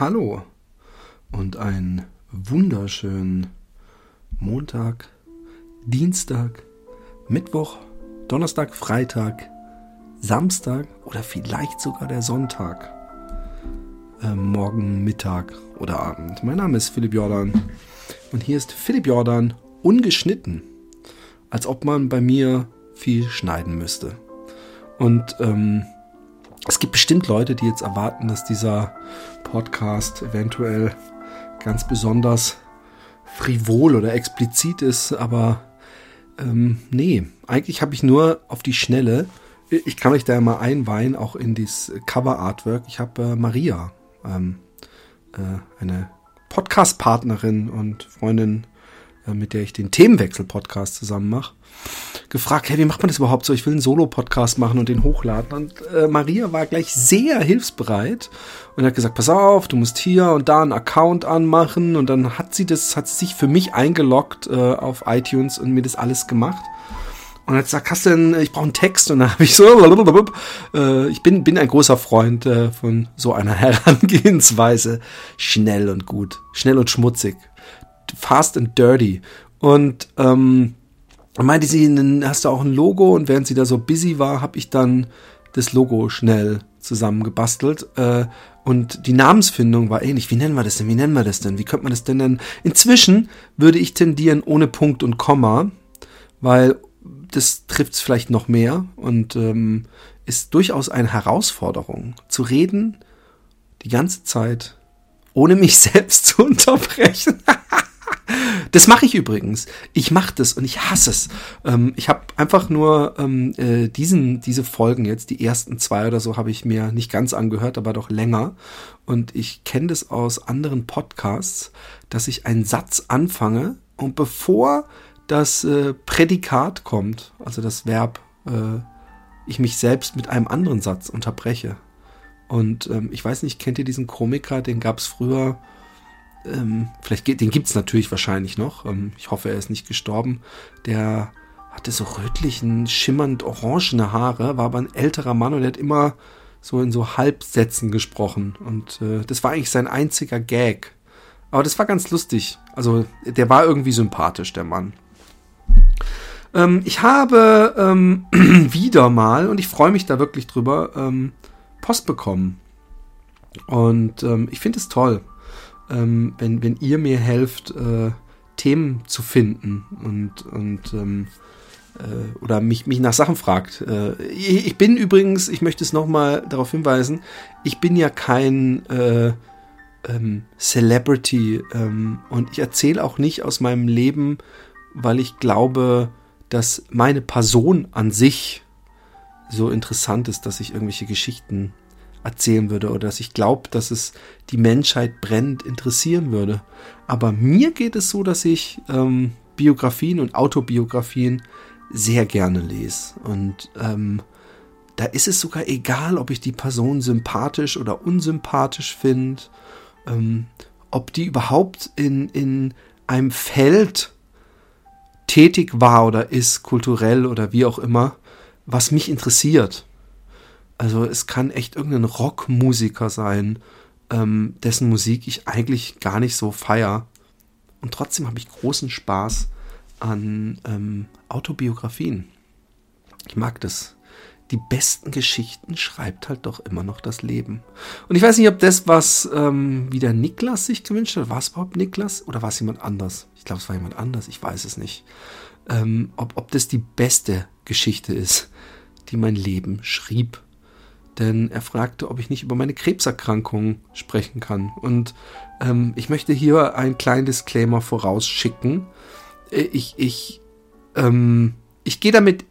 Hallo und einen wunderschönen Montag, Dienstag, Mittwoch, Donnerstag, Freitag, Samstag oder vielleicht sogar der Sonntag. Äh, morgen, Mittag oder Abend. Mein Name ist Philipp Jordan und hier ist Philipp Jordan ungeschnitten. Als ob man bei mir viel schneiden müsste. Und ähm, es gibt bestimmt Leute, die jetzt erwarten, dass dieser Podcast eventuell ganz besonders frivol oder explizit ist, aber ähm, nee, eigentlich habe ich nur auf die Schnelle, ich kann euch da mal einweihen, auch in dieses Cover-Artwork, ich habe äh, Maria, ähm, äh, eine Podcast-Partnerin und Freundin, äh, mit der ich den Themenwechsel-Podcast zusammen mache, gefragt, hey, wie macht man das überhaupt so? Ich will einen Solo-Podcast machen und den hochladen. Und äh, Maria war gleich sehr hilfsbereit und hat gesagt, pass auf, du musst hier und da einen Account anmachen. Und dann hat sie das, hat sie sich für mich eingeloggt äh, auf iTunes und mir das alles gemacht. Und hat gesagt, hast du denn, ich brauche einen Text. Und dann habe ich so, äh, ich bin, bin ein großer Freund äh, von so einer Herangehensweise. Schnell und gut, schnell und schmutzig, fast and dirty. Und ähm, meinte sie, hast du auch ein Logo? Und während sie da so busy war, habe ich dann das Logo schnell zusammengebastelt. Äh, und die Namensfindung war ähnlich. Wie nennen wir das denn? Wie nennen wir das denn? Wie könnte man das denn nennen? Inzwischen würde ich tendieren ohne Punkt und Komma, weil das trifft es vielleicht noch mehr und ähm, ist durchaus eine Herausforderung, zu reden die ganze Zeit, ohne mich selbst zu unterbrechen. Das mache ich übrigens. Ich mache das und ich hasse es. Ähm, ich habe einfach nur ähm, äh, diesen, diese Folgen jetzt, die ersten zwei oder so, habe ich mir nicht ganz angehört, aber doch länger. Und ich kenne das aus anderen Podcasts, dass ich einen Satz anfange und bevor das äh, Prädikat kommt, also das Verb, äh, ich mich selbst mit einem anderen Satz unterbreche. Und ähm, ich weiß nicht, kennt ihr diesen Komiker? Den gab es früher ähm, vielleicht geht, den gibt's natürlich wahrscheinlich noch. Ähm, ich hoffe, er ist nicht gestorben. Der hatte so rötlichen, schimmernd orangene Haare, war aber ein älterer Mann und er hat immer so in so Halbsätzen gesprochen. Und äh, das war eigentlich sein einziger Gag. Aber das war ganz lustig. Also der war irgendwie sympathisch, der Mann. Ähm, ich habe ähm, wieder mal, und ich freue mich da wirklich drüber, ähm, Post bekommen. Und ähm, ich finde es toll ähm, wenn, wenn ihr mir helft, äh, Themen zu finden und, und ähm, äh, oder mich, mich nach Sachen fragt. Äh, ich bin übrigens, ich möchte es nochmal darauf hinweisen, ich bin ja kein äh, ähm, Celebrity ähm, und ich erzähle auch nicht aus meinem Leben, weil ich glaube, dass meine Person an sich so interessant ist, dass ich irgendwelche Geschichten erzählen würde oder dass ich glaube, dass es die Menschheit brennend interessieren würde. Aber mir geht es so, dass ich ähm, Biografien und Autobiografien sehr gerne lese. Und ähm, da ist es sogar egal, ob ich die Person sympathisch oder unsympathisch finde, ähm, ob die überhaupt in, in einem Feld tätig war oder ist, kulturell oder wie auch immer, was mich interessiert. Also es kann echt irgendein Rockmusiker sein, ähm, dessen Musik ich eigentlich gar nicht so feier. Und trotzdem habe ich großen Spaß an ähm, Autobiografien. Ich mag das. Die besten Geschichten schreibt halt doch immer noch das Leben. Und ich weiß nicht, ob das, was ähm, wieder Niklas sich gewünscht hat, war es überhaupt Niklas oder war es jemand anders? Ich glaube, es war jemand anders, ich weiß es nicht. Ähm, ob, ob das die beste Geschichte ist, die mein Leben schrieb denn er fragte, ob ich nicht über meine Krebserkrankung sprechen kann. Und ähm, ich möchte hier einen kleinen Disclaimer vorausschicken. Äh, ich, ich, ähm, ich gehe damit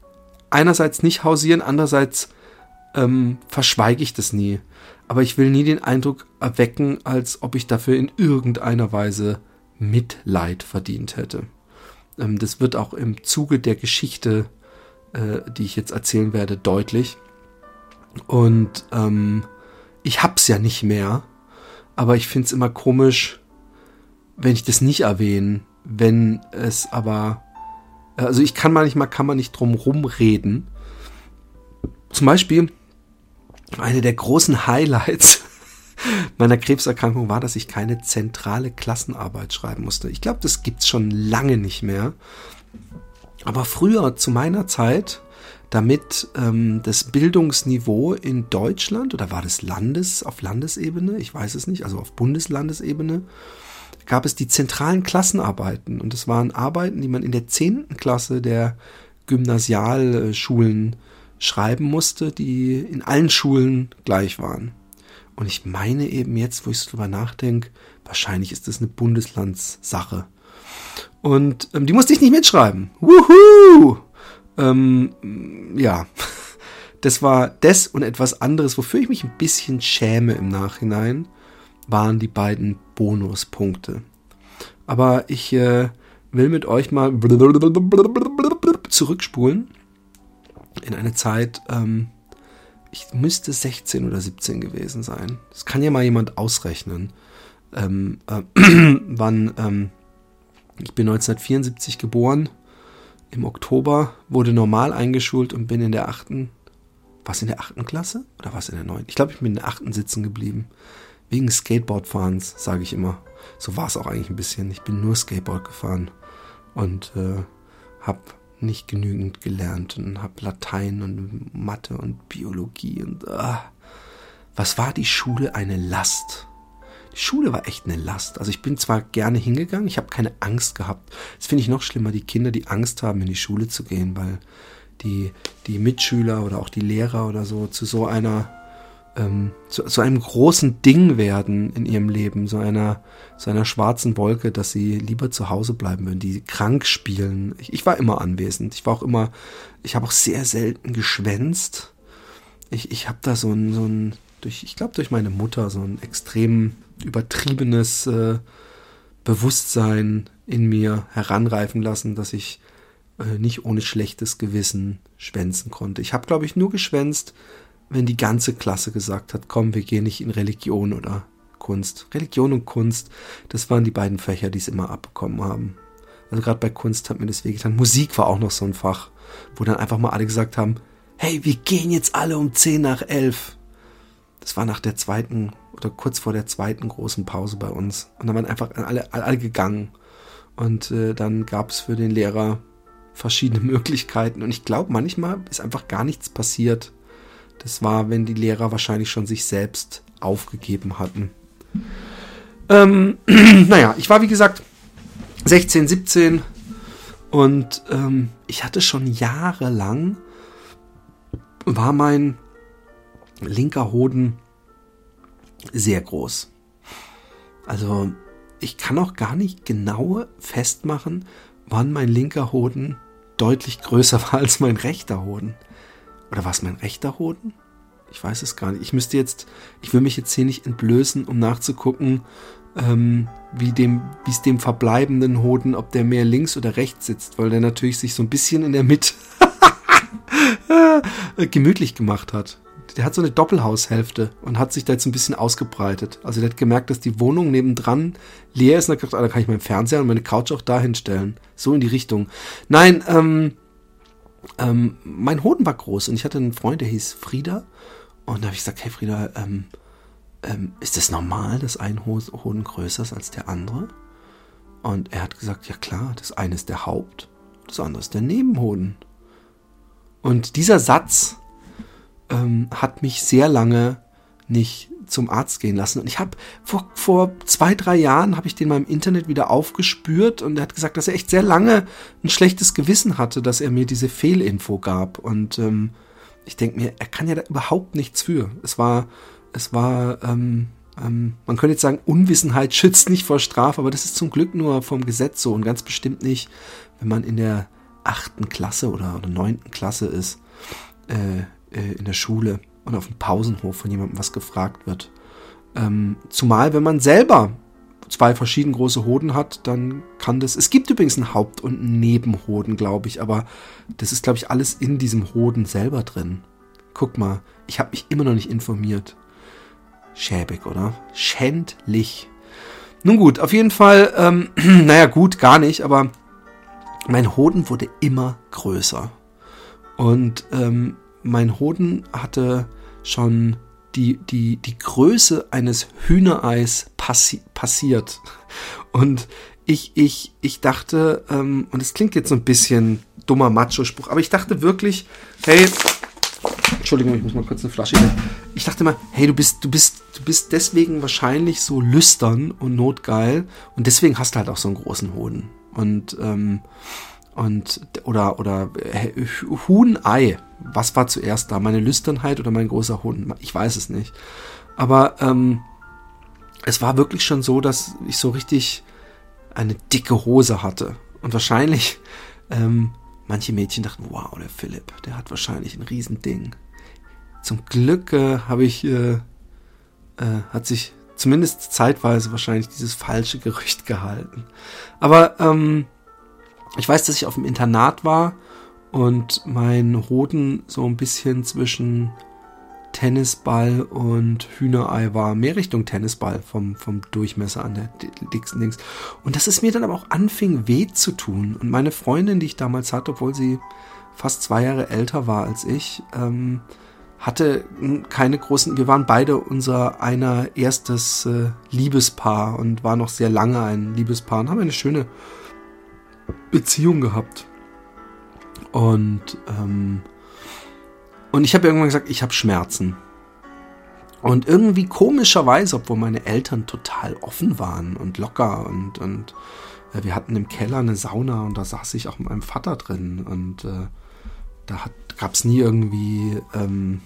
einerseits nicht hausieren, andererseits ähm, verschweige ich das nie. Aber ich will nie den Eindruck erwecken, als ob ich dafür in irgendeiner Weise Mitleid verdient hätte. Ähm, das wird auch im Zuge der Geschichte, äh, die ich jetzt erzählen werde, deutlich. Und ähm, ich hab's ja nicht mehr. Aber ich find's immer komisch, wenn ich das nicht erwähne. Wenn es aber. Also ich kann manchmal kann man nicht drum rumreden. Zum Beispiel eine der großen Highlights meiner Krebserkrankung war, dass ich keine zentrale Klassenarbeit schreiben musste. Ich glaube, das gibt's schon lange nicht mehr. Aber früher, zu meiner Zeit, damit ähm, das Bildungsniveau in Deutschland, oder war das Landes, auf Landesebene, ich weiß es nicht, also auf Bundeslandesebene, gab es die zentralen Klassenarbeiten. Und das waren Arbeiten, die man in der zehnten Klasse der Gymnasialschulen schreiben musste, die in allen Schulen gleich waren. Und ich meine eben jetzt, wo ich drüber nachdenke, wahrscheinlich ist das eine Bundeslandssache. Und ähm, die musste ich nicht mitschreiben. Wuhu! Ähm, ja, das war das und etwas anderes, wofür ich mich ein bisschen schäme im Nachhinein, waren die beiden Bonuspunkte. Aber ich äh, will mit euch mal zurückspulen in eine Zeit, ähm, ich müsste 16 oder 17 gewesen sein. Das kann ja mal jemand ausrechnen. Ähm, äh, wann, ähm, ich bin 1974 geboren, im Oktober, wurde normal eingeschult und bin in der achten, was in der achten Klasse oder was in der neunten? Ich glaube, ich bin in der achten sitzen geblieben. Wegen Skateboardfahrens, sage ich immer. So war es auch eigentlich ein bisschen. Ich bin nur Skateboard gefahren und äh, habe nicht genügend gelernt und habe Latein und Mathe und Biologie und uh, was war die Schule eine Last? Schule war echt eine Last. Also ich bin zwar gerne hingegangen, ich habe keine Angst gehabt. Das finde ich noch schlimmer, die Kinder, die Angst haben, in die Schule zu gehen, weil die, die Mitschüler oder auch die Lehrer oder so zu so einer ähm, zu, zu einem großen Ding werden in ihrem Leben, so einer, so einer schwarzen Wolke, dass sie lieber zu Hause bleiben würden, die krank spielen. Ich, ich war immer anwesend. Ich war auch immer, ich habe auch sehr selten geschwänzt. Ich, ich habe da so ein, so ein, durch, ich glaube durch meine Mutter so ein extrem übertriebenes äh, Bewusstsein in mir heranreifen lassen, dass ich äh, nicht ohne schlechtes Gewissen schwänzen konnte. Ich habe, glaube ich, nur geschwänzt, wenn die ganze Klasse gesagt hat, komm, wir gehen nicht in Religion oder Kunst. Religion und Kunst, das waren die beiden Fächer, die es immer abbekommen haben. Also gerade bei Kunst hat mir das wehgetan. Musik war auch noch so ein Fach, wo dann einfach mal alle gesagt haben, hey, wir gehen jetzt alle um 10 nach 11. Das war nach der zweiten oder kurz vor der zweiten großen Pause bei uns. Und dann waren einfach alle, alle gegangen. Und äh, dann gab es für den Lehrer verschiedene Möglichkeiten. Und ich glaube, manchmal ist einfach gar nichts passiert. Das war, wenn die Lehrer wahrscheinlich schon sich selbst aufgegeben hatten. Ähm, naja, ich war wie gesagt 16, 17 und ähm, ich hatte schon jahrelang, war mein linker Hoden sehr groß. Also ich kann auch gar nicht genau festmachen, wann mein linker Hoden deutlich größer war als mein rechter Hoden. Oder war es mein rechter Hoden? Ich weiß es gar nicht. Ich müsste jetzt, ich will mich jetzt hier nicht entblößen, um nachzugucken, ähm, wie dem, wie es dem verbleibenden Hoden, ob der mehr links oder rechts sitzt, weil der natürlich sich so ein bisschen in der Mitte gemütlich gemacht hat. Der hat so eine Doppelhaushälfte und hat sich da jetzt ein bisschen ausgebreitet. Also der hat gemerkt, dass die Wohnung nebendran leer ist und hat gedacht, ah, da kann ich meinen Fernseher und meine Couch auch da hinstellen. So in die Richtung. Nein, ähm, ähm, mein Hoden war groß und ich hatte einen Freund, der hieß Frieda. Und da habe ich gesagt, hey Frieda, ähm, ähm, ist es das normal, dass ein Hoden größer ist als der andere? Und er hat gesagt, ja klar, das eine ist der Haupt, das andere ist der Nebenhoden. Und dieser Satz ähm, hat mich sehr lange nicht zum Arzt gehen lassen. Und ich habe vor, vor zwei, drei Jahren habe ich den mal im Internet wieder aufgespürt und er hat gesagt, dass er echt sehr lange ein schlechtes Gewissen hatte, dass er mir diese Fehlinfo gab. Und ähm, ich denke mir, er kann ja da überhaupt nichts für. Es war, es war, ähm, ähm, man könnte jetzt sagen, Unwissenheit schützt nicht vor Strafe, aber das ist zum Glück nur vom Gesetz so und ganz bestimmt nicht, wenn man in der achten Klasse oder, neunten Klasse ist, äh, äh, in der Schule und auf dem Pausenhof von jemandem was gefragt wird. Ähm, zumal, wenn man selber zwei verschieden große Hoden hat, dann kann das. Es gibt übrigens einen Haupt- und einen Nebenhoden, glaube ich, aber das ist, glaube ich, alles in diesem Hoden selber drin. Guck mal, ich habe mich immer noch nicht informiert. Schäbig, oder? Schändlich. Nun gut, auf jeden Fall, ähm, naja, gut, gar nicht, aber mein Hoden wurde immer größer. Und ähm, mein Hoden hatte schon die, die, die Größe eines Hühnereis passi passiert. Und ich, ich, ich dachte, ähm, und es klingt jetzt so ein bisschen dummer Macho-Spruch, aber ich dachte wirklich, hey, Entschuldigung, ich muss mal kurz eine Flasche nehmen. Ich dachte mal, hey, du bist, du bist, du bist deswegen wahrscheinlich so lüstern und notgeil und deswegen hast du halt auch so einen großen Hoden. Und, ähm, und, oder, oder äh, Huhn-Ei. Was war zuerst da? Meine Lüsternheit oder mein großer Hoden? Ich weiß es nicht. Aber, ähm, es war wirklich schon so, dass ich so richtig eine dicke Hose hatte. Und wahrscheinlich, ähm, manche Mädchen dachten, wow, der Philipp, der hat wahrscheinlich ein Riesending. Zum Glück äh, habe ich, äh, äh, hat sich zumindest zeitweise wahrscheinlich dieses falsche Gerücht gehalten. Aber ähm, ich weiß, dass ich auf dem Internat war und mein Hoden so ein bisschen zwischen Tennisball und Hühnerei war. Mehr Richtung Tennisball vom, vom Durchmesser an der dicksten Dings. Und dass es mir dann aber auch anfing, weh zu tun. Und meine Freundin, die ich damals hatte, obwohl sie fast zwei Jahre älter war als ich, ähm, hatte keine großen, wir waren beide unser einer erstes äh, Liebespaar und war noch sehr lange ein Liebespaar und haben eine schöne Beziehung gehabt. Und ähm, und ich habe irgendwann gesagt, ich habe Schmerzen. Und irgendwie komischerweise, obwohl meine Eltern total offen waren und locker und, und äh, wir hatten im Keller eine Sauna und da saß ich auch mit meinem Vater drin und äh, da gab es nie irgendwie ähm,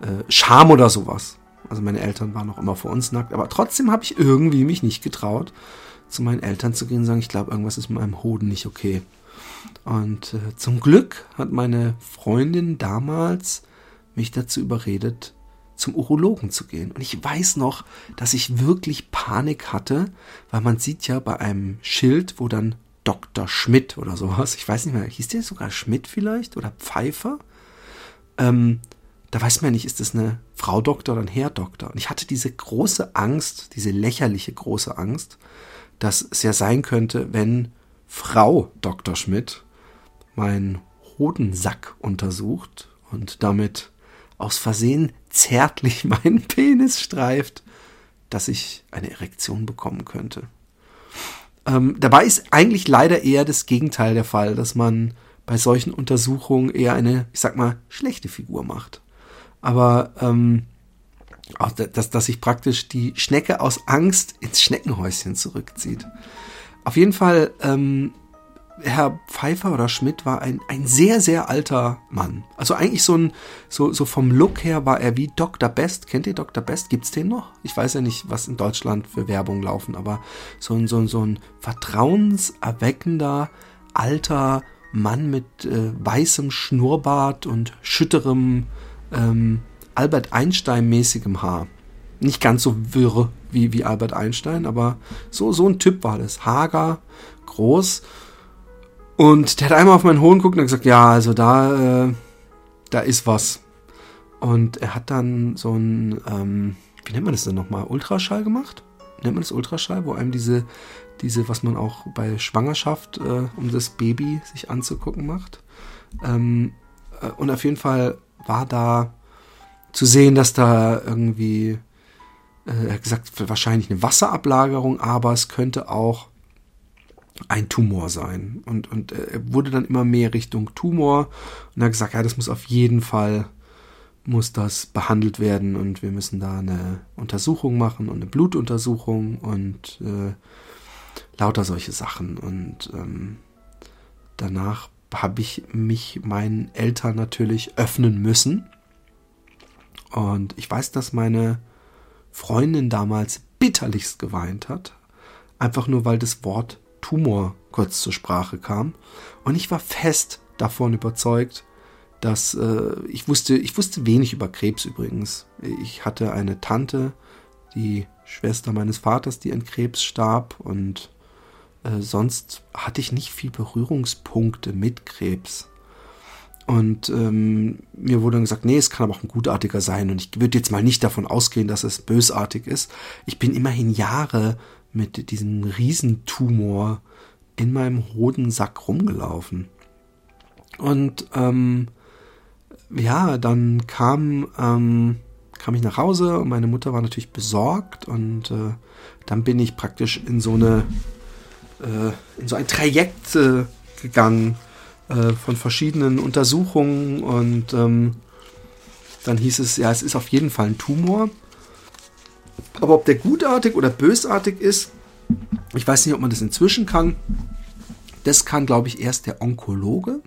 äh, Scham oder sowas. Also meine Eltern waren auch immer vor uns nackt, aber trotzdem habe ich irgendwie mich nicht getraut, zu meinen Eltern zu gehen und sagen, ich glaube, irgendwas ist mit meinem Hoden nicht okay. Und äh, zum Glück hat meine Freundin damals mich dazu überredet, zum Urologen zu gehen. Und ich weiß noch, dass ich wirklich Panik hatte, weil man sieht ja bei einem Schild, wo dann Dr. Schmidt oder sowas, ich weiß nicht mehr, hieß der sogar Schmidt vielleicht oder Pfeiffer? Ähm, da weiß man ja nicht, ist das eine Frau Doktor oder ein Herr Doktor. Und ich hatte diese große Angst, diese lächerliche große Angst, dass es ja sein könnte, wenn Frau Dr. Schmidt meinen Hodensack untersucht und damit aus Versehen zärtlich meinen Penis streift, dass ich eine Erektion bekommen könnte. Ähm, dabei ist eigentlich leider eher das Gegenteil der Fall, dass man bei solchen Untersuchungen eher eine, ich sag mal, schlechte Figur macht. Aber ähm, dass, dass sich praktisch die Schnecke aus Angst ins Schneckenhäuschen zurückzieht. Auf jeden Fall, ähm, Herr Pfeiffer oder Schmidt war ein, ein sehr, sehr alter Mann. Also eigentlich so ein, so, so vom Look her war er wie Dr. Best. Kennt ihr Dr. Best? Gibt's den noch? Ich weiß ja nicht, was in Deutschland für Werbung laufen, aber so ein, so ein, so ein vertrauenserweckender, alter Mann mit äh, weißem Schnurrbart und schütterem, ähm, Albert Einstein-mäßigem Haar. Nicht ganz so wirr wie, wie Albert Einstein, aber so, so ein Typ war das. Hager, groß. Und der hat einmal auf meinen Hohn geguckt und gesagt, ja, also da, äh, da ist was. Und er hat dann so ein, ähm, wie nennt man das denn nochmal, Ultraschall gemacht? Nennt man das Ultraschall, wo einem diese, diese, was man auch bei Schwangerschaft, äh, um das Baby sich anzugucken macht. Ähm, äh, und auf jeden Fall war da zu sehen, dass da irgendwie äh, er hat gesagt, wahrscheinlich eine Wasserablagerung, aber es könnte auch ein Tumor sein. Und, und äh, er wurde dann immer mehr Richtung Tumor und er hat gesagt, ja, das muss auf jeden Fall, muss das behandelt werden und wir müssen da eine Untersuchung machen und eine Blutuntersuchung und äh, lauter solche Sachen. Und ähm, danach habe ich mich meinen Eltern natürlich öffnen müssen. Und ich weiß, dass meine Freundin damals bitterlichst geweint hat, einfach nur weil das Wort Tumor kurz zur Sprache kam. Und ich war fest davon überzeugt, dass äh, ich wusste, ich wusste wenig über Krebs übrigens. Ich hatte eine Tante, die Schwester meines Vaters, die an Krebs starb und äh, sonst hatte ich nicht viel Berührungspunkte mit Krebs. Und ähm, mir wurde dann gesagt, nee, es kann aber auch ein gutartiger sein. Und ich würde jetzt mal nicht davon ausgehen, dass es bösartig ist. Ich bin immerhin Jahre mit diesem Riesentumor in meinem Hodensack rumgelaufen. Und ähm, ja, dann kam ähm, kam ich nach Hause und meine Mutter war natürlich besorgt und äh, dann bin ich praktisch in so eine äh, in so ein Trajekt äh, gegangen äh, von verschiedenen Untersuchungen und ähm, dann hieß es, ja, es ist auf jeden Fall ein Tumor. Aber ob der gutartig oder bösartig ist, ich weiß nicht, ob man das inzwischen kann. Das kann, glaube ich, erst der Onkologe.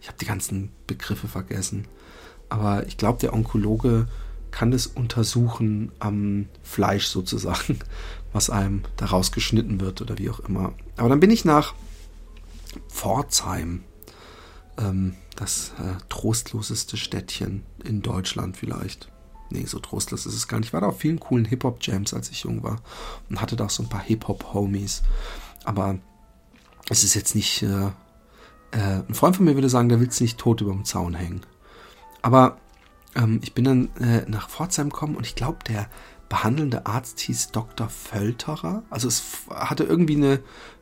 Ich habe die ganzen Begriffe vergessen. Aber ich glaube, der Onkologe kann das untersuchen am Fleisch sozusagen, was einem daraus geschnitten wird oder wie auch immer. Aber dann bin ich nach Pforzheim, ähm, das äh, trostloseste Städtchen in Deutschland vielleicht. Nee, so trostlos ist es gar nicht. Ich war da auf vielen coolen Hip-Hop-Jams, als ich jung war. Und hatte da auch so ein paar Hip-Hop-Homies. Aber es ist jetzt nicht. Äh, äh, ein Freund von mir würde sagen, der will es nicht tot über dem Zaun hängen. Aber ähm, ich bin dann äh, nach Pforzheim gekommen und ich glaube, der behandelnde Arzt hieß Dr. Völterer. Also es hatte irgendwie eine,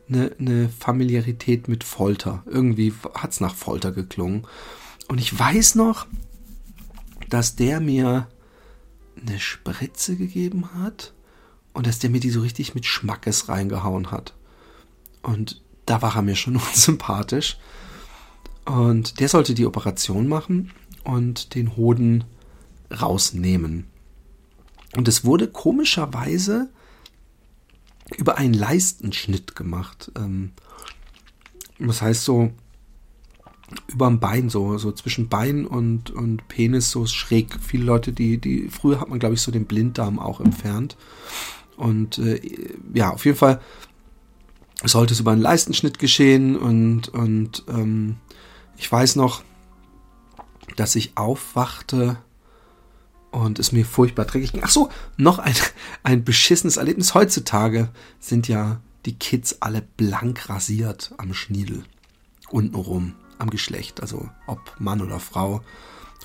eine, eine Familiarität mit Folter. Irgendwie hat es nach Folter geklungen. Und ich weiß noch, dass der mir eine Spritze gegeben hat und dass der mir die so richtig mit Schmackes reingehauen hat. Und da war er mir schon unsympathisch. Und der sollte die Operation machen und den Hoden rausnehmen. Und es wurde komischerweise über einen Leistenschnitt gemacht. Ähm, das heißt so über dem Bein, so, so zwischen Bein und, und Penis so schräg. Viele Leute, die, die, früher hat man, glaube ich, so den Blinddarm auch entfernt. Und äh, ja, auf jeden Fall sollte es über einen Leistenschnitt geschehen und, und ähm, ich weiß noch, dass ich aufwachte und es mir furchtbar dreckig. Ach so, noch ein, ein beschissenes Erlebnis. Heutzutage sind ja die Kids alle blank rasiert am Schniedel. Untenrum am Geschlecht, also ob Mann oder Frau.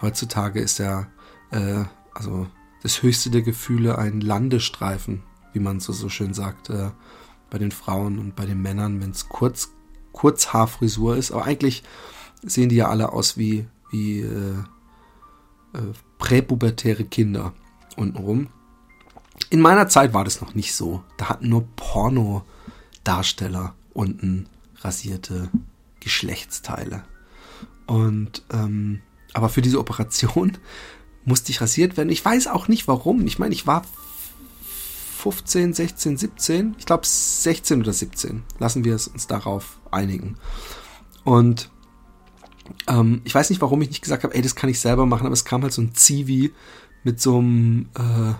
Heutzutage ist ja äh, also das höchste der Gefühle ein Landestreifen, wie man so, so schön sagt, äh, bei den Frauen und bei den Männern, wenn es kurz, Kurzhaarfrisur ist. Aber eigentlich sehen die ja alle aus wie, wie äh, äh, präpubertäre Kinder untenrum. In meiner Zeit war das noch nicht so. Da hatten nur Porno-Darsteller unten rasierte Geschlechtsteile. Und ähm, aber für diese Operation musste ich rasiert werden. Ich weiß auch nicht warum. Ich meine, ich war 15, 16, 17. Ich glaube 16 oder 17. Lassen wir es uns darauf einigen. Und ähm, ich weiß nicht, warum ich nicht gesagt habe, ey, das kann ich selber machen, aber es kam halt so ein Zivi mit so einem äh,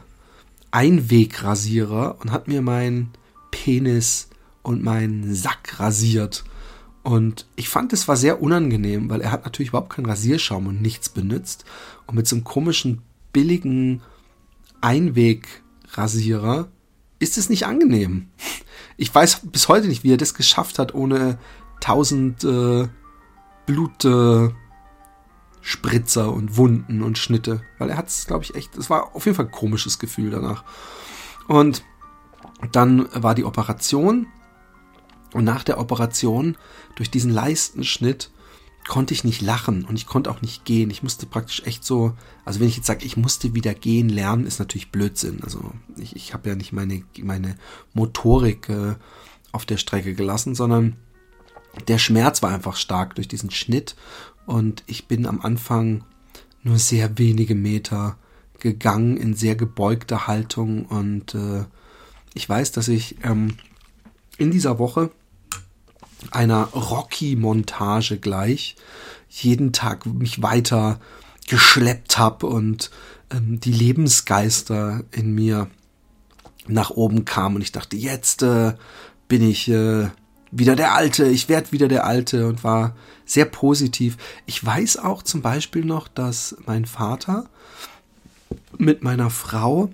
Einwegrasierer und hat mir meinen Penis und meinen Sack rasiert. Und ich fand, es war sehr unangenehm, weil er hat natürlich überhaupt keinen Rasierschaum und nichts benutzt. Und mit so einem komischen, billigen Einwegrasierer ist es nicht angenehm. Ich weiß bis heute nicht, wie er das geschafft hat, ohne tausend äh, Blutspritzer äh, und Wunden und Schnitte. Weil er hat es, glaube ich, echt, es war auf jeden Fall ein komisches Gefühl danach. Und dann war die Operation und nach der Operation, durch diesen Leistenschnitt, konnte ich nicht lachen und ich konnte auch nicht gehen. Ich musste praktisch echt so, also wenn ich jetzt sage, ich musste wieder gehen lernen, ist natürlich Blödsinn. Also ich, ich habe ja nicht meine, meine Motorik äh, auf der Strecke gelassen, sondern der Schmerz war einfach stark durch diesen Schnitt und ich bin am Anfang nur sehr wenige Meter gegangen in sehr gebeugter Haltung und äh, ich weiß, dass ich ähm, in dieser Woche einer Rocky-Montage gleich jeden Tag mich weiter geschleppt habe und ähm, die Lebensgeister in mir nach oben kamen und ich dachte, jetzt äh, bin ich äh, wieder der Alte, ich werde wieder der Alte und war sehr positiv. Ich weiß auch zum Beispiel noch, dass mein Vater mit meiner Frau,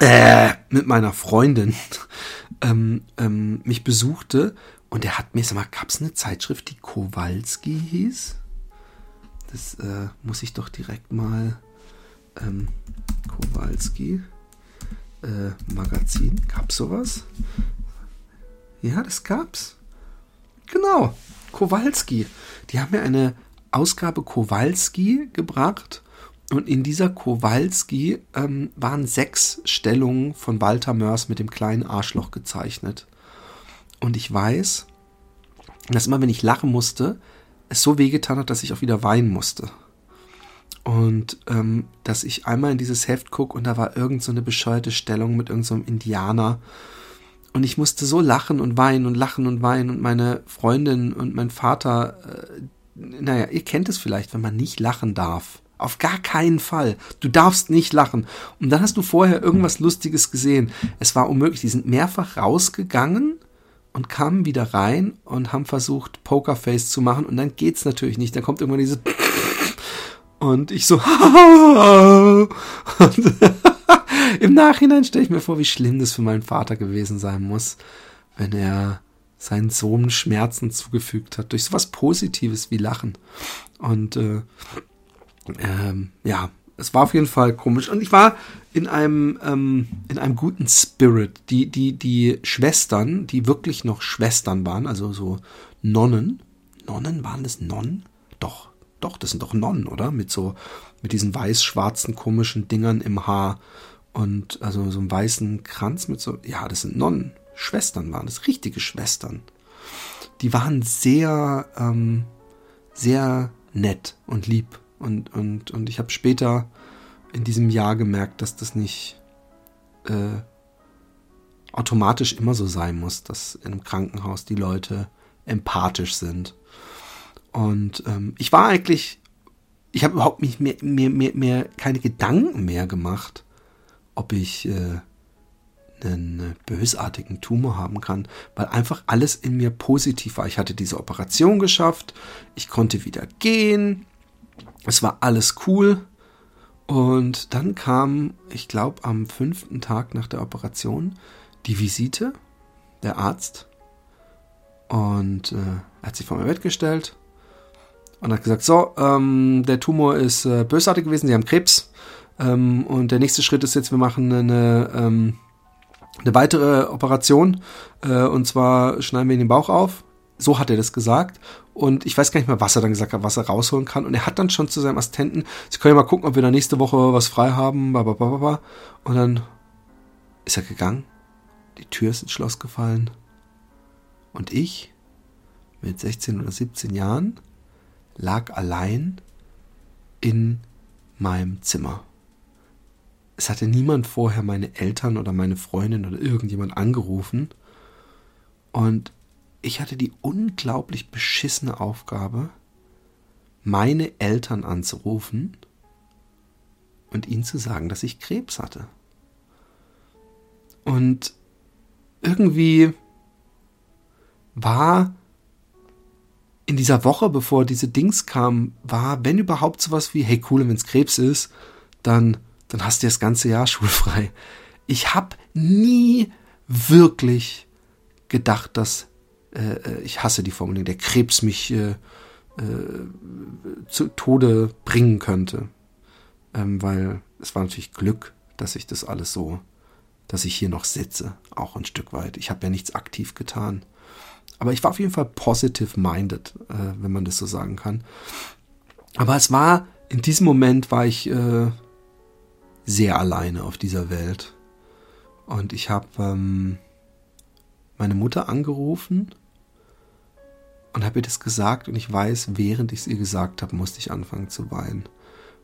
äh, mit meiner Freundin ähm, ähm, mich besuchte und er hat mir, sag mal, gab es eine Zeitschrift, die Kowalski hieß? Das äh, muss ich doch direkt mal. Ähm, Kowalski äh, Magazin, gab's sowas? Ja, das gab's. Genau, Kowalski. Die haben mir eine Ausgabe Kowalski gebracht Und in dieser Kowalski ähm, waren sechs Stellungen von Walter Mörs mit dem kleinen Arschloch gezeichnet. Und ich weiß, dass immer, wenn ich lachen musste, es so wehgetan hat, dass ich auch wieder weinen musste. Und ähm, dass ich einmal in dieses Heft gucke und da war irgend so eine bescheuerte Stellung mit irgendeinem so Indianer. Und ich musste so lachen und weinen und lachen und weinen und meine Freundin und mein Vater, äh, naja, ihr kennt es vielleicht, wenn man nicht lachen darf. Auf gar keinen Fall. Du darfst nicht lachen. Und dann hast du vorher irgendwas Lustiges gesehen. Es war unmöglich. Die sind mehrfach rausgegangen und kamen wieder rein und haben versucht, Pokerface zu machen. Und dann geht's natürlich nicht. Dann kommt irgendwann diese und ich so und im Nachhinein stelle ich mir vor, wie schlimm das für meinen Vater gewesen sein muss, wenn er seinen Sohn Schmerzen zugefügt hat durch sowas Positives wie Lachen. Und äh, ähm, ja, es war auf jeden Fall komisch. Und ich war in einem, ähm, in einem guten Spirit. Die, die, die Schwestern, die wirklich noch Schwestern waren, also so Nonnen. Nonnen, waren das Nonnen? Doch, doch, das sind doch Nonnen, oder? Mit so, mit diesen weiß-schwarzen komischen Dingern im Haar und also so einem weißen Kranz mit so, ja, das sind Nonnen. Schwestern waren das, richtige Schwestern. Die waren sehr, ähm, sehr nett und lieb und, und, und ich habe später in diesem Jahr gemerkt, dass das nicht äh, automatisch immer so sein muss, dass in einem Krankenhaus die Leute empathisch sind. Und ähm, ich war eigentlich, ich habe überhaupt nicht mehr, mehr, mehr, mehr keine Gedanken mehr gemacht, ob ich äh, einen bösartigen Tumor haben kann, weil einfach alles in mir positiv war. Ich hatte diese Operation geschafft, ich konnte wieder gehen, es war alles cool. Und dann kam, ich glaube, am fünften Tag nach der Operation die Visite, der Arzt. Und äh, hat sich vor mein Bett gestellt und hat gesagt, so, ähm, der Tumor ist äh, bösartig gewesen, Sie haben Krebs. Ähm, und der nächste Schritt ist jetzt, wir machen eine, ähm, eine weitere Operation. Äh, und zwar schneiden wir ihn den Bauch auf. So hat er das gesagt. Und ich weiß gar nicht mehr, was er dann gesagt hat, was er rausholen kann. Und er hat dann schon zu seinem Assistenten, sie können ja mal gucken, ob wir da nächste Woche was frei haben. Blablabla. Und dann ist er gegangen. Die Tür ist ins Schloss gefallen. Und ich, mit 16 oder 17 Jahren, lag allein in meinem Zimmer. Es hatte niemand vorher meine Eltern oder meine Freundin oder irgendjemand angerufen. Und ich hatte die unglaublich beschissene Aufgabe, meine Eltern anzurufen und ihnen zu sagen, dass ich Krebs hatte. Und irgendwie war in dieser Woche, bevor diese Dings kamen, war, wenn überhaupt sowas wie, hey cool, wenn es Krebs ist, dann, dann hast du das ganze Jahr schulfrei. Ich habe nie wirklich gedacht, dass äh, äh, ich hasse die Formulierung, der Krebs mich äh, äh, zu Tode bringen könnte. Ähm, weil es war natürlich Glück, dass ich das alles so, dass ich hier noch sitze, auch ein Stück weit. Ich habe ja nichts aktiv getan. Aber ich war auf jeden Fall positive minded, äh, wenn man das so sagen kann. Aber es war, in diesem Moment war ich äh, sehr alleine auf dieser Welt. Und ich habe ähm, meine Mutter angerufen und habe ihr das gesagt und ich weiß, während ich es ihr gesagt habe, musste ich anfangen zu weinen,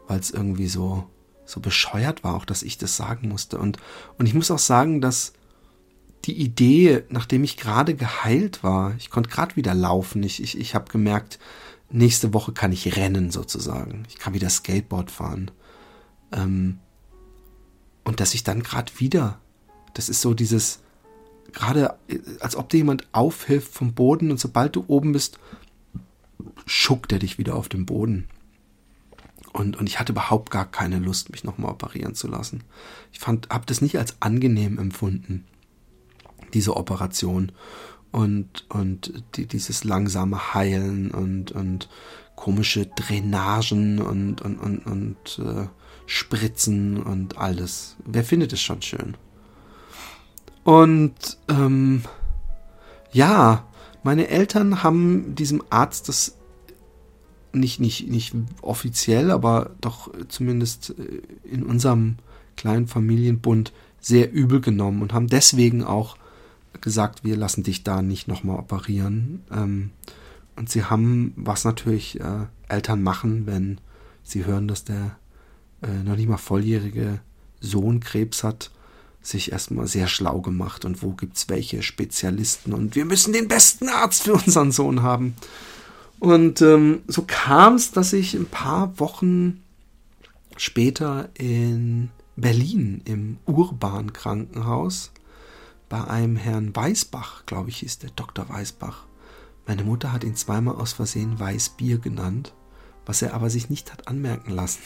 weil es irgendwie so so bescheuert war, auch dass ich das sagen musste. Und und ich muss auch sagen, dass die Idee, nachdem ich gerade geheilt war, ich konnte gerade wieder laufen, ich ich ich habe gemerkt, nächste Woche kann ich rennen sozusagen, ich kann wieder Skateboard fahren. Ähm, und dass ich dann gerade wieder, das ist so dieses gerade äh, als ob dir jemand aufhilft vom Boden und sobald du oben bist, schuckt er dich wieder auf den Boden. Und, und ich hatte überhaupt gar keine Lust, mich nochmal operieren zu lassen. Ich fand, habe das nicht als angenehm empfunden, diese Operation. Und, und die, dieses langsame Heilen und, und komische Drainagen und, und, und, und äh, Spritzen und alles. Wer findet es schon schön? Und ähm, ja, meine Eltern haben diesem Arzt das nicht, nicht, nicht offiziell, aber doch zumindest äh, in unserem kleinen Familienbund sehr übel genommen und haben deswegen auch gesagt, wir lassen dich da nicht nochmal operieren. Ähm, und sie haben, was natürlich äh, Eltern machen, wenn sie hören, dass der äh, noch nicht mal volljährige Sohn Krebs hat, sich erstmal sehr schlau gemacht und wo gibt's welche Spezialisten und wir müssen den besten Arzt für unseren Sohn haben. Und ähm, so kam es, dass ich ein paar Wochen später in Berlin im Urban Krankenhaus bei einem Herrn Weißbach, glaube ich, hieß der Dr. Weißbach. Meine Mutter hat ihn zweimal aus Versehen Weißbier genannt, was er aber sich nicht hat anmerken lassen.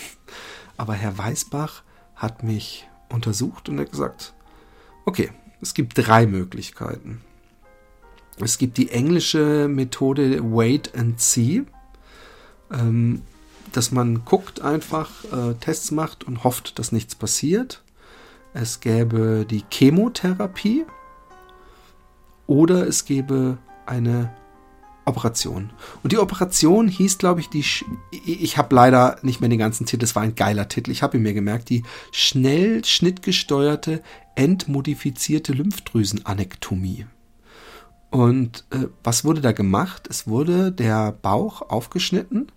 Aber Herr Weißbach hat mich untersucht und hat gesagt, okay, es gibt drei Möglichkeiten. Es gibt die englische Methode Wait and See, ähm, dass man guckt einfach, äh, Tests macht und hofft, dass nichts passiert. Es gäbe die Chemotherapie oder es gäbe eine Operation. Und die Operation hieß, glaube ich, die. Sch ich habe leider nicht mehr den ganzen Titel. Es war ein geiler Titel. Ich habe ihn mir gemerkt. Die schnell schnittgesteuerte, entmodifizierte Lymphdrüsenanektomie. Und äh, was wurde da gemacht? Es wurde der Bauch aufgeschnitten.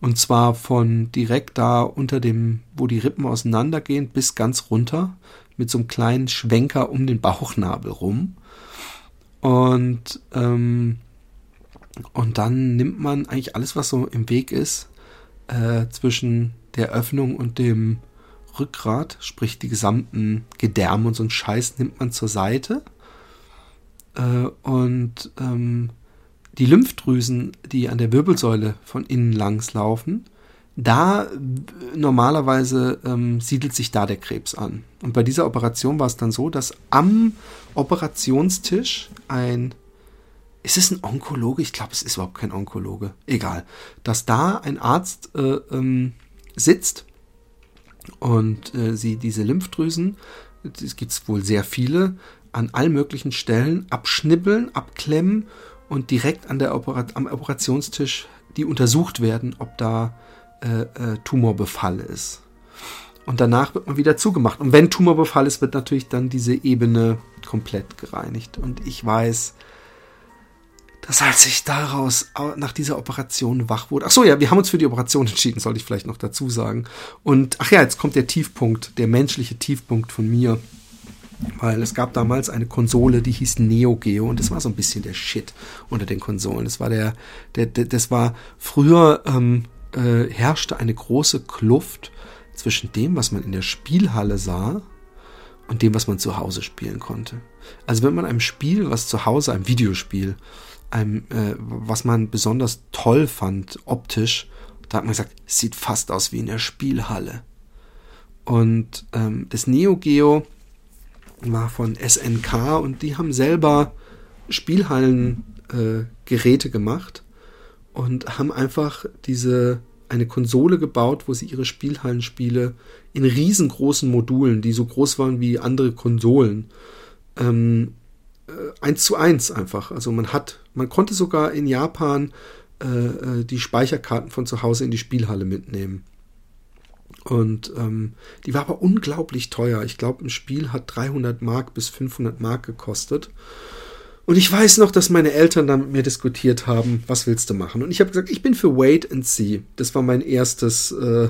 Und zwar von direkt da unter dem, wo die Rippen auseinandergehen, bis ganz runter. Mit so einem kleinen Schwenker um den Bauchnabel rum. Und ähm, und dann nimmt man eigentlich alles, was so im Weg ist, äh, zwischen der Öffnung und dem Rückgrat, sprich die gesamten Gedärme und so ein Scheiß nimmt man zur Seite. Äh, und ähm, die Lymphdrüsen, die an der Wirbelsäule von innen langs laufen, da normalerweise ähm, siedelt sich da der Krebs an. Und bei dieser Operation war es dann so, dass am Operationstisch ein ist es ein Onkologe? Ich glaube, es ist überhaupt kein Onkologe. Egal. Dass da ein Arzt äh, ähm, sitzt und äh, sie diese Lymphdrüsen, es gibt wohl sehr viele, an allen möglichen Stellen abschnibbeln, abklemmen und direkt an der Operat am Operationstisch die untersucht werden, ob da äh, äh, Tumorbefall ist. Und danach wird man wieder zugemacht. Und wenn Tumorbefall ist, wird natürlich dann diese Ebene komplett gereinigt. Und ich weiß, als ich daraus nach dieser Operation wach wurde. Ach so, ja, wir haben uns für die Operation entschieden, sollte ich vielleicht noch dazu sagen. Und ach ja, jetzt kommt der Tiefpunkt, der menschliche Tiefpunkt von mir. Weil es gab damals eine Konsole, die hieß Neo Geo und das war so ein bisschen der Shit unter den Konsolen. Das war der, der, der das war früher ähm, äh, herrschte eine große Kluft zwischen dem, was man in der Spielhalle sah und dem, was man zu Hause spielen konnte. Also wenn man einem Spiel, was zu Hause, ein Videospiel, einem, äh, was man besonders toll fand, optisch. Da hat man gesagt, es sieht fast aus wie in der Spielhalle. Und ähm, das Neo Geo war von SNK und die haben selber Spielhallen-Geräte äh, gemacht und haben einfach diese eine Konsole gebaut, wo sie ihre Spielhallenspiele in riesengroßen Modulen, die so groß waren wie andere Konsolen, ähm, äh, eins zu eins einfach. Also man hat, man konnte sogar in Japan äh, äh, die Speicherkarten von zu Hause in die Spielhalle mitnehmen. Und ähm, die war aber unglaublich teuer. Ich glaube, ein Spiel hat 300 Mark bis 500 Mark gekostet. Und ich weiß noch, dass meine Eltern dann mit mir diskutiert haben, was willst du machen? Und ich habe gesagt, ich bin für Wait and See. Das war mein erstes, äh,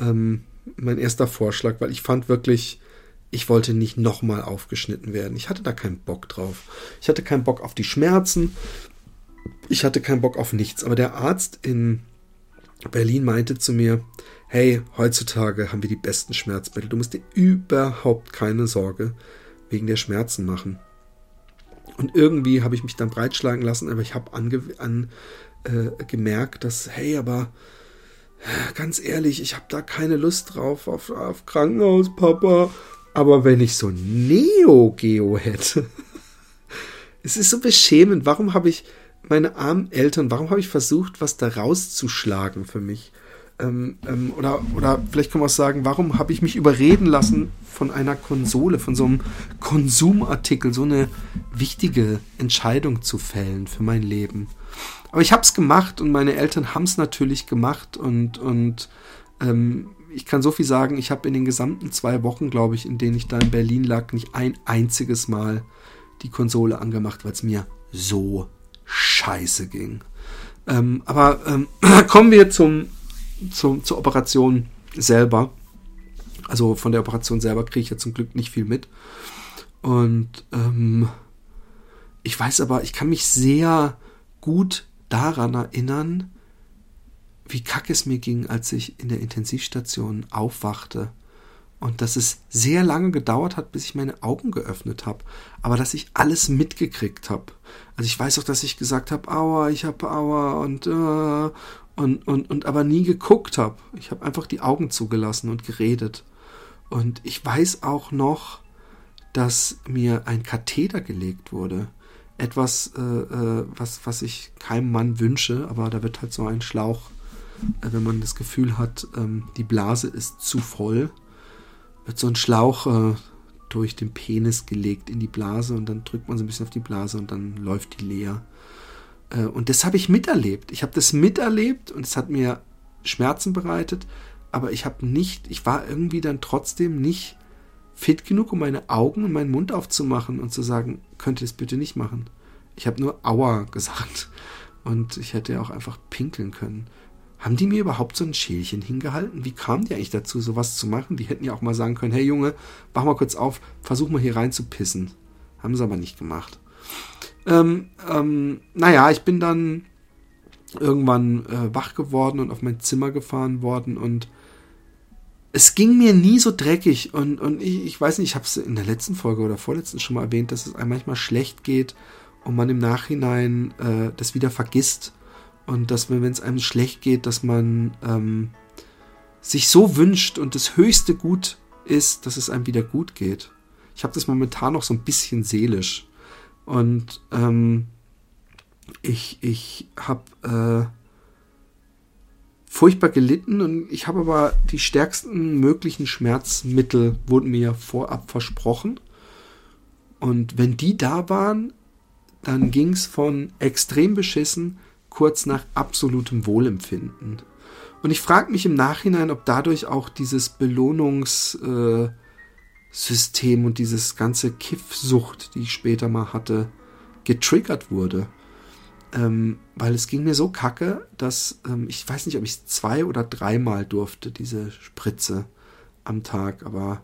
ähm, mein erster Vorschlag, weil ich fand wirklich, ich wollte nicht nochmal aufgeschnitten werden. Ich hatte da keinen Bock drauf. Ich hatte keinen Bock auf die Schmerzen. Ich hatte keinen Bock auf nichts. Aber der Arzt in Berlin meinte zu mir, hey, heutzutage haben wir die besten Schmerzmittel. Du musst dir überhaupt keine Sorge wegen der Schmerzen machen. Und irgendwie habe ich mich dann breitschlagen lassen, aber ich habe an, äh, gemerkt, dass, hey, aber ganz ehrlich, ich habe da keine Lust drauf auf, auf Krankenhaus, Papa. Aber wenn ich so Neo Geo hätte, es ist so beschämend. Warum habe ich meine armen Eltern, warum habe ich versucht, was da rauszuschlagen für mich? Ähm, ähm, oder, oder vielleicht kann man auch sagen, warum habe ich mich überreden lassen von einer Konsole, von so einem Konsumartikel, so eine wichtige Entscheidung zu fällen für mein Leben? Aber ich habe es gemacht und meine Eltern haben es natürlich gemacht und, und ähm, ich kann so viel sagen, ich habe in den gesamten zwei Wochen, glaube ich, in denen ich da in Berlin lag, nicht ein einziges Mal die Konsole angemacht, weil es mir so scheiße ging. Ähm, aber ähm, kommen wir zum, zum, zur Operation selber. Also von der Operation selber kriege ich ja zum Glück nicht viel mit. Und ähm, ich weiß aber, ich kann mich sehr gut daran erinnern, wie kacke es mir ging, als ich in der Intensivstation aufwachte. Und dass es sehr lange gedauert hat, bis ich meine Augen geöffnet habe. Aber dass ich alles mitgekriegt habe. Also ich weiß auch, dass ich gesagt habe, aua, ich habe aua und, äh, und, und, und aber nie geguckt habe. Ich habe einfach die Augen zugelassen und geredet. Und ich weiß auch noch, dass mir ein Katheter gelegt wurde. Etwas, äh, äh, was, was ich keinem Mann wünsche, aber da wird halt so ein Schlauch, wenn man das Gefühl hat, ähm, die Blase ist zu voll, wird so ein Schlauch äh, durch den Penis gelegt in die Blase und dann drückt man so ein bisschen auf die Blase und dann läuft die leer. Äh, und das habe ich miterlebt. Ich habe das miterlebt und es hat mir Schmerzen bereitet, aber ich habe nicht, ich war irgendwie dann trotzdem nicht fit genug, um meine Augen und meinen Mund aufzumachen und zu sagen, könnt ihr es bitte nicht machen. Ich habe nur Aua gesagt und ich hätte ja auch einfach pinkeln können. Haben die mir überhaupt so ein Schälchen hingehalten? Wie kamen die eigentlich dazu, sowas zu machen? Die hätten ja auch mal sagen können, hey Junge, mach mal kurz auf, versuch mal hier rein zu pissen. Haben sie aber nicht gemacht. Ähm, ähm, naja, ich bin dann irgendwann äh, wach geworden und auf mein Zimmer gefahren worden und es ging mir nie so dreckig und, und ich, ich weiß nicht, ich habe es in der letzten Folge oder vorletzten schon mal erwähnt, dass es einem manchmal schlecht geht und man im Nachhinein äh, das wieder vergisst und dass wenn es einem schlecht geht, dass man ähm, sich so wünscht und das höchste Gut ist, dass es einem wieder gut geht. Ich habe das momentan noch so ein bisschen seelisch und ähm, ich, ich habe äh, furchtbar gelitten und ich habe aber die stärksten möglichen Schmerzmittel wurden mir vorab versprochen. Und wenn die da waren, dann ging es von extrem beschissen kurz nach absolutem Wohlempfinden. Und ich frage mich im Nachhinein, ob dadurch auch dieses Belohnungssystem äh, und dieses ganze Kiffsucht, die ich später mal hatte, getriggert wurde. Ähm, weil es ging mir so kacke, dass ähm, ich weiß nicht, ob ich zwei oder dreimal durfte, diese Spritze am Tag, aber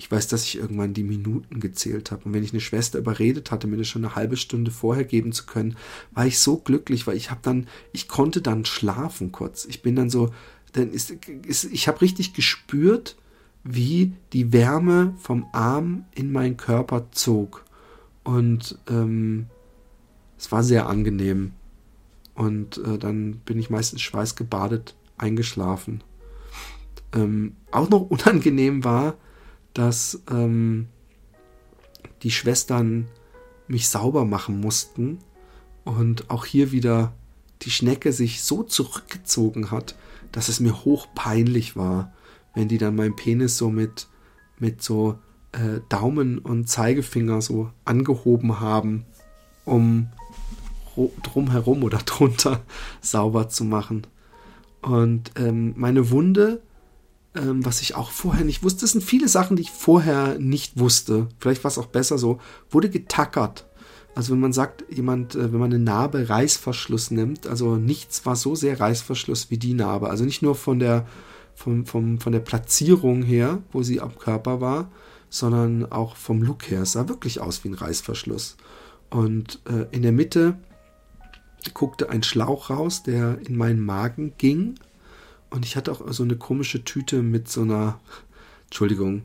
ich weiß, dass ich irgendwann die Minuten gezählt habe. Und wenn ich eine Schwester überredet hatte, mir das schon eine halbe Stunde vorher geben zu können, war ich so glücklich, weil ich habe dann, ich konnte dann schlafen kurz. Ich bin dann so, dann ist, ist ich habe richtig gespürt, wie die Wärme vom Arm in meinen Körper zog. Und ähm, es war sehr angenehm. Und äh, dann bin ich meistens schweißgebadet eingeschlafen. Ähm, auch noch unangenehm war, dass ähm, die Schwestern mich sauber machen mussten und auch hier wieder die Schnecke sich so zurückgezogen hat, dass es mir hoch peinlich war, wenn die dann meinen Penis so mit, mit so äh, Daumen und Zeigefinger so angehoben haben, um drumherum oder drunter sauber zu machen. Und ähm, meine Wunde, ähm, was ich auch vorher nicht wusste, das sind viele Sachen, die ich vorher nicht wusste. Vielleicht war es auch besser so, wurde getackert. Also wenn man sagt, jemand, äh, wenn man eine Narbe Reißverschluss nimmt, also nichts war so sehr Reißverschluss wie die Narbe. Also nicht nur von der, vom, vom, von der Platzierung her, wo sie am Körper war, sondern auch vom Look her. Es sah wirklich aus wie ein Reißverschluss. Und äh, in der Mitte guckte ein Schlauch raus, der in meinen Magen ging. Und ich hatte auch so eine komische Tüte mit so einer. Entschuldigung,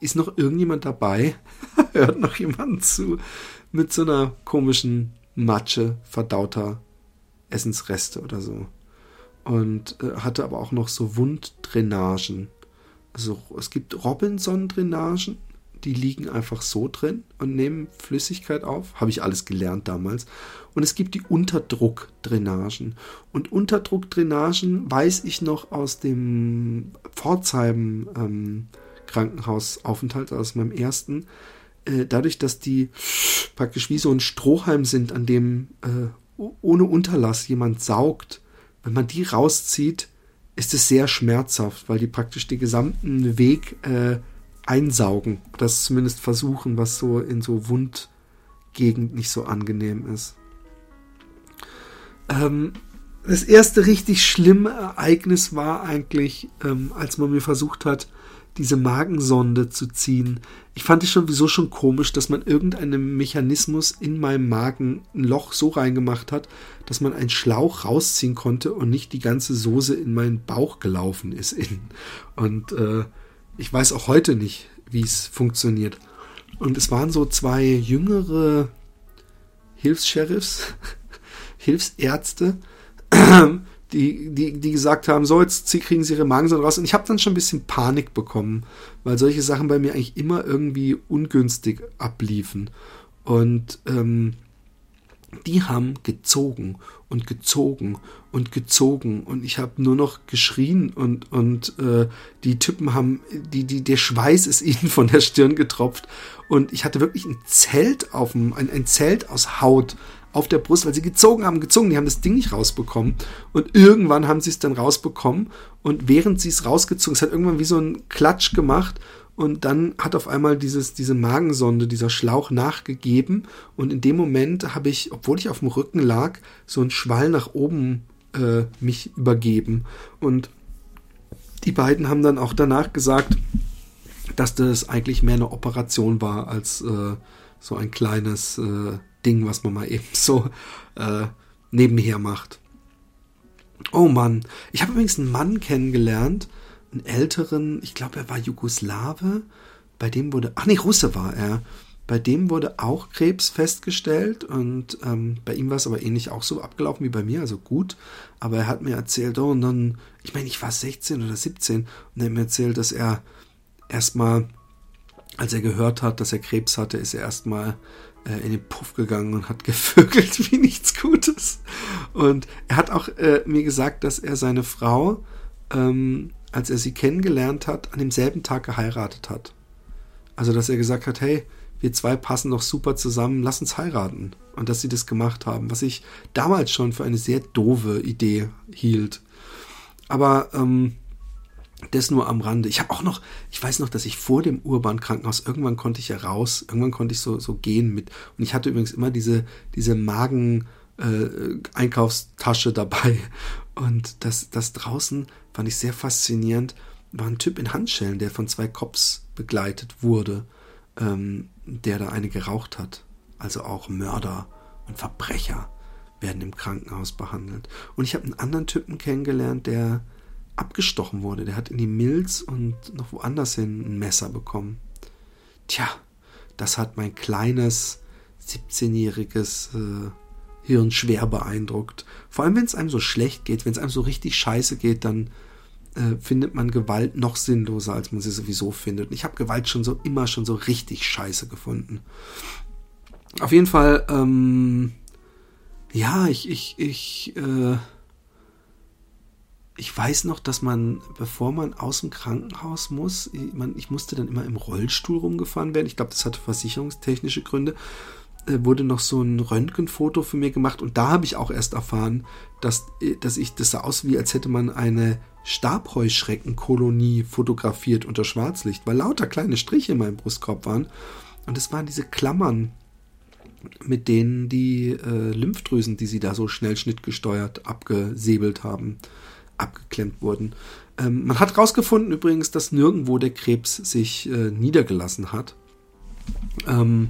ist noch irgendjemand dabei? Hört noch jemand zu? Mit so einer komischen Matsche verdauter Essensreste oder so. Und äh, hatte aber auch noch so Wunddrainagen. Also es gibt Robinson-Drainagen die liegen einfach so drin und nehmen Flüssigkeit auf. Habe ich alles gelernt damals. Und es gibt die Unterdruckdrainagen. Und Unterdruckdrainagen weiß ich noch aus dem Pforzheim ähm, Krankenhausaufenthalt, aus meinem ersten. Äh, dadurch, dass die praktisch wie so ein Strohhalm sind, an dem äh, ohne Unterlass jemand saugt, wenn man die rauszieht, ist es sehr schmerzhaft, weil die praktisch den gesamten Weg äh, einsaugen. Das zumindest versuchen, was so in so Wundgegend nicht so angenehm ist. Ähm, das erste richtig schlimme Ereignis war eigentlich, ähm, als man mir versucht hat, diese Magensonde zu ziehen. Ich fand es schon wieso schon komisch, dass man irgendeinen Mechanismus in meinem Magen ein Loch so reingemacht hat, dass man einen Schlauch rausziehen konnte und nicht die ganze Soße in meinen Bauch gelaufen ist. Und äh, ich weiß auch heute nicht, wie es funktioniert. Und es waren so zwei jüngere Hilfs-Sheriffs, Hilfsärzte, die, die, die gesagt haben, so, jetzt kriegen sie ihre Magensonde raus. Und ich habe dann schon ein bisschen Panik bekommen, weil solche Sachen bei mir eigentlich immer irgendwie ungünstig abliefen. Und ähm, die haben gezogen und gezogen und gezogen und ich habe nur noch geschrien und und äh, die Typen haben die die der Schweiß ist ihnen von der Stirn getropft und ich hatte wirklich ein Zelt auf dem ein, ein Zelt aus Haut auf der Brust, weil sie gezogen haben, gezogen, die haben das Ding nicht rausbekommen. Und irgendwann haben sie es dann rausbekommen. Und während sie es rausgezogen, es hat irgendwann wie so ein Klatsch gemacht. Und dann hat auf einmal dieses, diese Magensonde, dieser Schlauch nachgegeben. Und in dem Moment habe ich, obwohl ich auf dem Rücken lag, so einen Schwall nach oben äh, mich übergeben. Und die beiden haben dann auch danach gesagt, dass das eigentlich mehr eine Operation war als äh, so ein kleines äh, Ding, was man mal eben so äh, nebenher macht. Oh Mann, ich habe übrigens einen Mann kennengelernt, einen älteren, ich glaube, er war Jugoslawe, bei dem wurde, ach nee, Russe war er, bei dem wurde auch Krebs festgestellt und ähm, bei ihm war es aber ähnlich auch so abgelaufen wie bei mir, also gut. Aber er hat mir erzählt, oh, und dann, ich meine, ich war 16 oder 17 und er hat mir erzählt, dass er erstmal, als er gehört hat, dass er Krebs hatte, ist er erstmal äh, in den Puff gegangen und hat gevögelt wie nichts Gutes. Und er hat auch äh, mir gesagt, dass er seine Frau, ähm, als er sie kennengelernt hat, an demselben Tag geheiratet hat. Also, dass er gesagt hat, hey, wir zwei passen doch super zusammen, lass uns heiraten. Und dass sie das gemacht haben, was ich damals schon für eine sehr doofe Idee hielt. Aber ähm, das nur am Rande. Ich habe auch noch, ich weiß noch, dass ich vor dem Urban-Krankenhaus, irgendwann konnte ich ja raus, irgendwann konnte ich so, so gehen mit. Und ich hatte übrigens immer diese, diese Magen-Einkaufstasche äh, dabei. Und das, das draußen fand ich sehr faszinierend. War ein Typ in Handschellen, der von zwei Cops begleitet wurde, ähm, der da eine geraucht hat. Also auch Mörder und Verbrecher werden im Krankenhaus behandelt. Und ich habe einen anderen Typen kennengelernt, der abgestochen wurde. Der hat in die Milz und noch woanders hin ein Messer bekommen. Tja, das hat mein kleines 17-jähriges äh, Hirn schwer beeindruckt. Vor allem, wenn es einem so schlecht geht, wenn es einem so richtig scheiße geht, dann äh, findet man Gewalt noch sinnloser, als man sie sowieso findet. Und ich habe Gewalt schon so immer schon so richtig scheiße gefunden. Auf jeden Fall, ähm, ja, ich, ich, ich, äh, ich weiß noch, dass man, bevor man aus dem Krankenhaus muss, ich, man, ich musste dann immer im Rollstuhl rumgefahren werden. Ich glaube, das hatte versicherungstechnische Gründe. Äh, wurde noch so ein Röntgenfoto für mir gemacht und da habe ich auch erst erfahren, dass, äh, dass ich das sah aus wie, als hätte man eine Stabheuschreckenkolonie fotografiert unter Schwarzlicht, weil lauter kleine Striche in meinem Brustkorb waren. Und es waren diese Klammern, mit denen die äh, Lymphdrüsen, die sie da so schnell schnittgesteuert abgesäbelt haben abgeklemmt wurden. Ähm, man hat herausgefunden übrigens, dass nirgendwo der Krebs sich äh, niedergelassen hat. Ähm,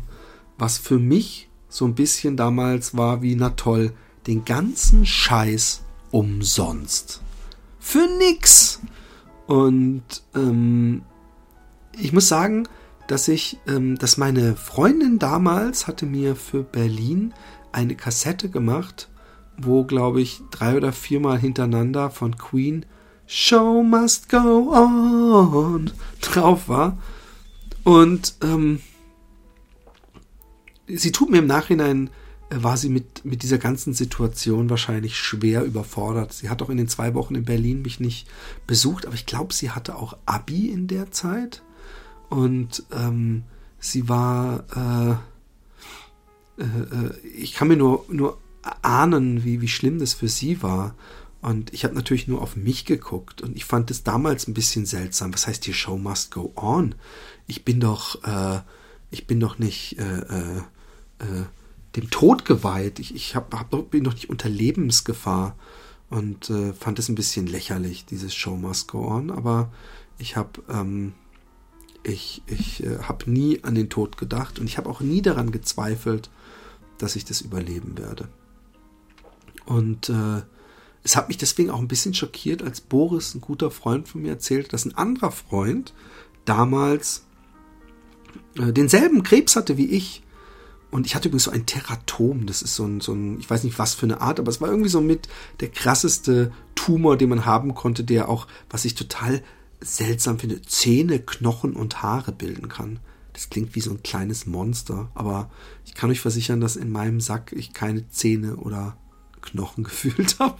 was für mich so ein bisschen damals war wie, na toll, den ganzen Scheiß umsonst. Für nix. Und ähm, ich muss sagen, dass ich, ähm, dass meine Freundin damals hatte mir für Berlin eine Kassette gemacht wo, glaube ich, drei oder viermal hintereinander von Queen Show must go on drauf war. Und ähm, sie tut mir im Nachhinein, war sie mit, mit dieser ganzen Situation wahrscheinlich schwer überfordert. Sie hat auch in den zwei Wochen in Berlin mich nicht besucht, aber ich glaube, sie hatte auch Abi in der Zeit. Und ähm, sie war, äh, äh, äh ich kann mir nur, nur ahnen, wie, wie schlimm das für sie war. Und ich habe natürlich nur auf mich geguckt und ich fand es damals ein bisschen seltsam. Was heißt die Show must go on? Ich bin doch, äh, ich bin doch nicht äh, äh, äh dem Tod geweiht. Ich, ich hab, hab, bin doch nicht unter Lebensgefahr und äh, fand es ein bisschen lächerlich, dieses Show must go on. Aber ich habe ähm, ich, ich äh, habe nie an den Tod gedacht und ich habe auch nie daran gezweifelt, dass ich das überleben werde. Und äh, es hat mich deswegen auch ein bisschen schockiert, als Boris, ein guter Freund von mir, erzählte, dass ein anderer Freund damals äh, denselben Krebs hatte wie ich. Und ich hatte übrigens so ein Teratom. Das ist so ein, so ein, ich weiß nicht was für eine Art, aber es war irgendwie so mit der krasseste Tumor, den man haben konnte, der auch, was ich total seltsam finde, Zähne, Knochen und Haare bilden kann. Das klingt wie so ein kleines Monster, aber ich kann euch versichern, dass in meinem Sack ich keine Zähne oder Knochen gefühlt habe.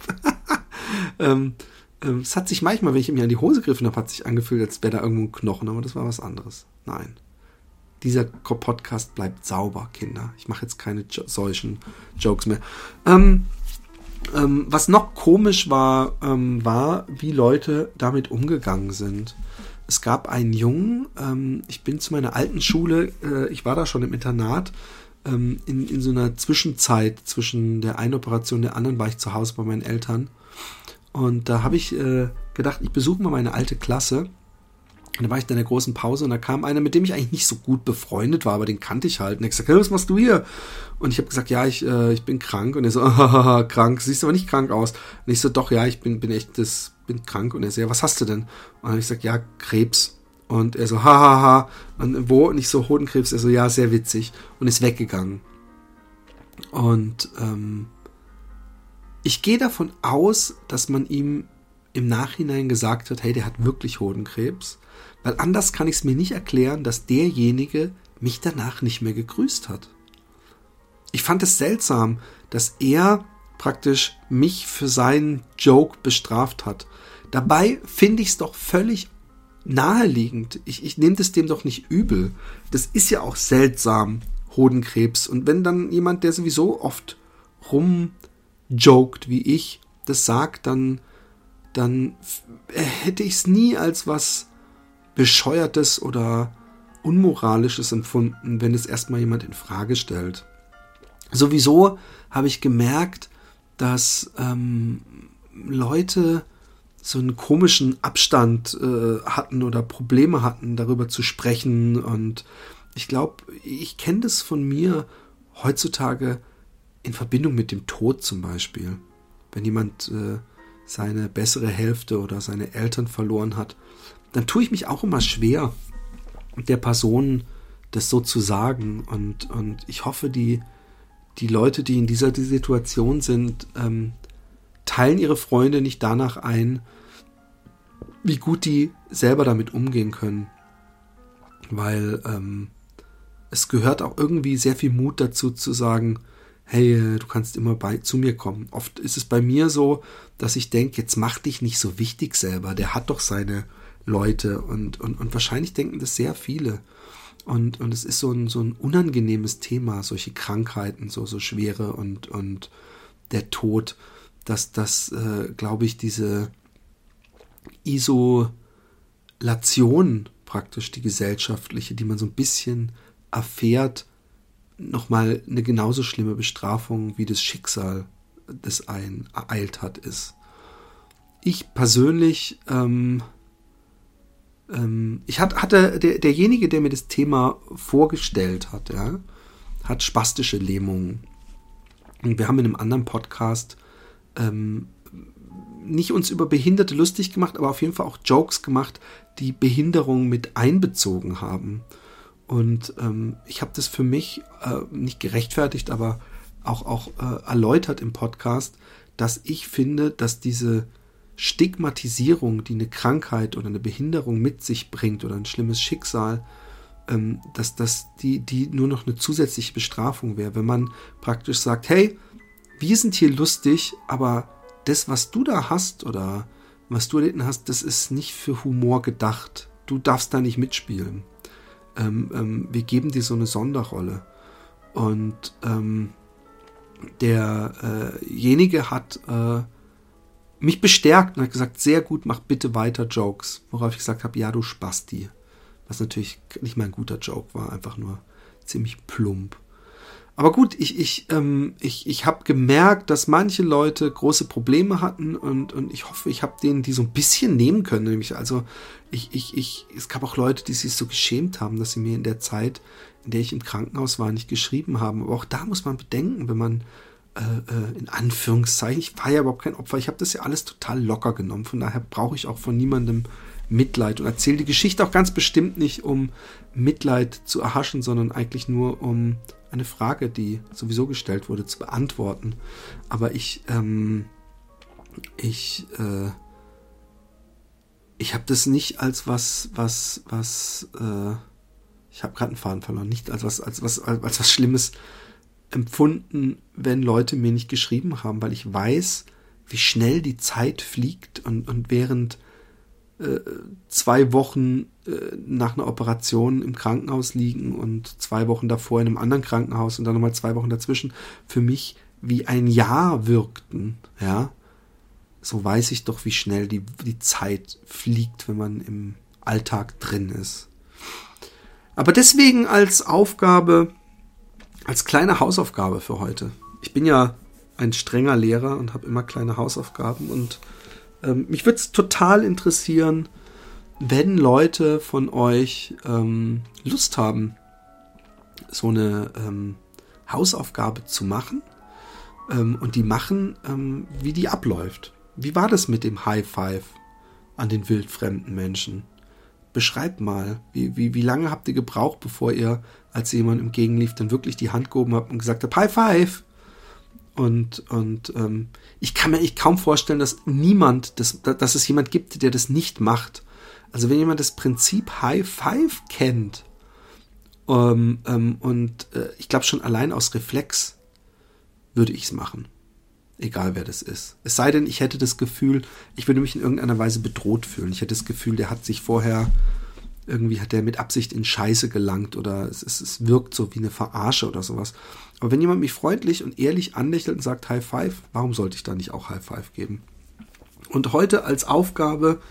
ähm, ähm, es hat sich manchmal, wenn ich mir an die Hose gegriffen habe, hat sich angefühlt, als wäre da irgendwo ein Knochen, aber das war was anderes. Nein. Dieser Podcast bleibt sauber, Kinder. Ich mache jetzt keine jo solchen Jokes mehr. Ähm, ähm, was noch komisch war, ähm, war, wie Leute damit umgegangen sind. Es gab einen Jungen, ähm, ich bin zu meiner alten Schule, äh, ich war da schon im Internat, ähm, in, in so einer Zwischenzeit zwischen der einen Operation und der anderen war ich zu Hause bei meinen Eltern. Und da habe ich äh, gedacht, ich besuche mal meine alte Klasse. Und da war ich in der großen Pause und da kam einer, mit dem ich eigentlich nicht so gut befreundet war, aber den kannte ich halt. Und er gesagt, hey, was machst du hier? Und ich habe gesagt, ja, ich, äh, ich bin krank. Und er so, krank, siehst aber nicht krank aus. Und ich so, doch, ja, ich bin, bin echt, das, bin krank. Und er so, ja, was hast du denn? Und ich sag, ja, Krebs. Und er so, hahaha. Und wo? Und ich so, Hodenkrebs. Er so, ja, sehr witzig. Und ist weggegangen. Und ähm, ich gehe davon aus, dass man ihm im Nachhinein gesagt hat, hey, der hat wirklich Hodenkrebs. Weil anders kann ich es mir nicht erklären, dass derjenige mich danach nicht mehr gegrüßt hat. Ich fand es seltsam, dass er praktisch mich für seinen Joke bestraft hat. Dabei finde ich es doch völlig naheliegend. Ich, ich nehme das dem doch nicht übel. Das ist ja auch seltsam, Hodenkrebs. Und wenn dann jemand, der sowieso oft rumjoked wie ich, das sagt, dann, dann hätte ich es nie als was Bescheuertes oder Unmoralisches empfunden, wenn es erstmal jemand in Frage stellt. Sowieso habe ich gemerkt, dass ähm, Leute so einen komischen Abstand äh, hatten oder Probleme hatten, darüber zu sprechen. Und ich glaube, ich kenne das von mir heutzutage in Verbindung mit dem Tod zum Beispiel. Wenn jemand äh, seine bessere Hälfte oder seine Eltern verloren hat, dann tue ich mich auch immer schwer, der Person das so zu sagen. Und, und ich hoffe, die, die Leute, die in dieser Situation sind, ähm, teilen ihre Freunde nicht danach ein, wie gut die selber damit umgehen können. Weil ähm, es gehört auch irgendwie sehr viel Mut dazu zu sagen, hey, du kannst immer bei, zu mir kommen. Oft ist es bei mir so, dass ich denke, jetzt mach dich nicht so wichtig selber. Der hat doch seine Leute und, und, und wahrscheinlich denken das sehr viele. Und, und es ist so ein, so ein unangenehmes Thema, solche Krankheiten, so, so schwere und, und der Tod, dass das, äh, glaube ich, diese Isolation praktisch, die gesellschaftliche, die man so ein bisschen erfährt, nochmal eine genauso schlimme Bestrafung wie das Schicksal, das einen ereilt hat, ist. Ich persönlich ähm, ähm, ich hat, hatte, der, derjenige, der mir das Thema vorgestellt hat, ja, hat spastische Lähmungen. Und wir haben in einem anderen Podcast ähm, nicht uns über Behinderte lustig gemacht, aber auf jeden Fall auch Jokes gemacht, die Behinderung mit einbezogen haben. Und ähm, ich habe das für mich äh, nicht gerechtfertigt, aber auch, auch äh, erläutert im Podcast, dass ich finde, dass diese Stigmatisierung, die eine Krankheit oder eine Behinderung mit sich bringt oder ein schlimmes Schicksal, ähm, dass das die, die nur noch eine zusätzliche Bestrafung wäre, wenn man praktisch sagt, hey, wir sind hier lustig, aber das, was du da hast oder was du erlitten hast, das ist nicht für Humor gedacht. Du darfst da nicht mitspielen. Ähm, ähm, wir geben dir so eine Sonderrolle. Und ähm, derjenige hat äh, mich bestärkt und hat gesagt, sehr gut, mach bitte weiter Jokes. Worauf ich gesagt habe, ja, du Spasti. Was natürlich nicht mal ein guter Joke war, einfach nur ziemlich plump. Aber gut, ich, ich, ähm, ich, ich habe gemerkt, dass manche Leute große Probleme hatten und, und ich hoffe, ich habe denen die so ein bisschen nehmen können. Nämlich also, ich, ich, ich, es gab auch Leute, die sich so geschämt haben, dass sie mir in der Zeit, in der ich im Krankenhaus war, nicht geschrieben haben. Aber auch da muss man bedenken, wenn man äh, äh in Anführungszeichen, ich war ja überhaupt kein Opfer, ich habe das ja alles total locker genommen. Von daher brauche ich auch von niemandem Mitleid und erzähle die Geschichte auch ganz bestimmt nicht, um Mitleid zu erhaschen, sondern eigentlich nur um eine Frage, die sowieso gestellt wurde, zu beantworten. Aber ich, ähm, ich, äh, ich habe das nicht als was, was, was, äh, ich habe gerade einen Faden verloren, nicht als was, als was, als was Schlimmes empfunden, wenn Leute mir nicht geschrieben haben, weil ich weiß, wie schnell die Zeit fliegt und, und während äh, zwei Wochen äh, nach einer Operation im Krankenhaus liegen und zwei Wochen davor in einem anderen Krankenhaus und dann nochmal zwei Wochen dazwischen für mich wie ein Jahr wirkten, ja, so weiß ich doch, wie schnell die, die Zeit fliegt, wenn man im Alltag drin ist. Aber deswegen als Aufgabe, als kleine Hausaufgabe für heute. Ich bin ja ein strenger Lehrer und habe immer kleine Hausaufgaben und ähm, mich würde es total interessieren, wenn Leute von euch ähm, Lust haben, so eine ähm, Hausaufgabe zu machen ähm, und die machen, ähm, wie die abläuft. Wie war das mit dem High Five an den wildfremden Menschen? Beschreibt mal, wie, wie, wie lange habt ihr gebraucht, bevor ihr, als jemand entgegenlief, dann wirklich die Hand gehoben habt und gesagt habt, High Five! Und, und ähm, ich kann mir eigentlich kaum vorstellen, dass niemand, dass, dass es jemand gibt, der das nicht macht. Also wenn jemand das Prinzip High Five kennt, ähm, ähm, und äh, ich glaube schon allein aus Reflex würde ich es machen. Egal wer das ist. Es sei denn, ich hätte das Gefühl, ich würde mich in irgendeiner Weise bedroht fühlen. Ich hätte das Gefühl, der hat sich vorher irgendwie hat der mit Absicht in Scheiße gelangt oder es, es, es wirkt so wie eine Verarsche oder sowas. Aber wenn jemand mich freundlich und ehrlich anlächelt und sagt High Five, warum sollte ich da nicht auch High Five geben? Und heute als Aufgabe,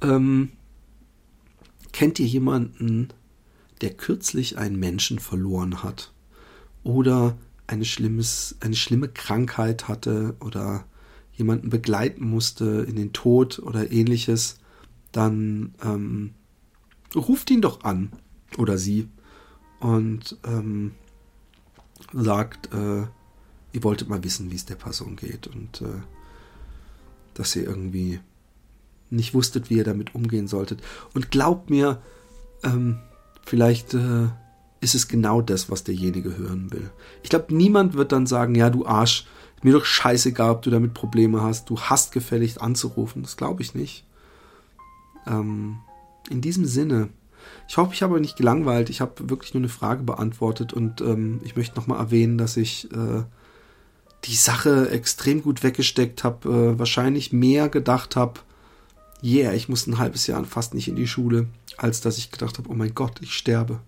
ähm, kennt ihr jemanden, der kürzlich einen Menschen verloren hat? Oder eine, schlimmes, eine schlimme Krankheit hatte oder jemanden begleiten musste in den Tod oder ähnliches, dann ähm, ruft ihn doch an oder sie und ähm, sagt, äh, ihr wolltet mal wissen, wie es der Person geht und äh, dass ihr irgendwie nicht wusstet, wie ihr damit umgehen solltet. Und glaubt mir, ähm, vielleicht äh, ist es genau das, was derjenige hören will. Ich glaube, niemand wird dann sagen, ja, du Arsch, mir doch scheißegal, ob du damit Probleme hast, du hast gefälligst anzurufen. Das glaube ich nicht. Ähm, in diesem Sinne, ich hoffe, ich habe euch nicht gelangweilt. Ich habe wirklich nur eine Frage beantwortet und ähm, ich möchte nochmal erwähnen, dass ich äh, die Sache extrem gut weggesteckt habe, äh, wahrscheinlich mehr gedacht habe, yeah, ich muss ein halbes Jahr fast nicht in die Schule, als dass ich gedacht habe, oh mein Gott, ich sterbe.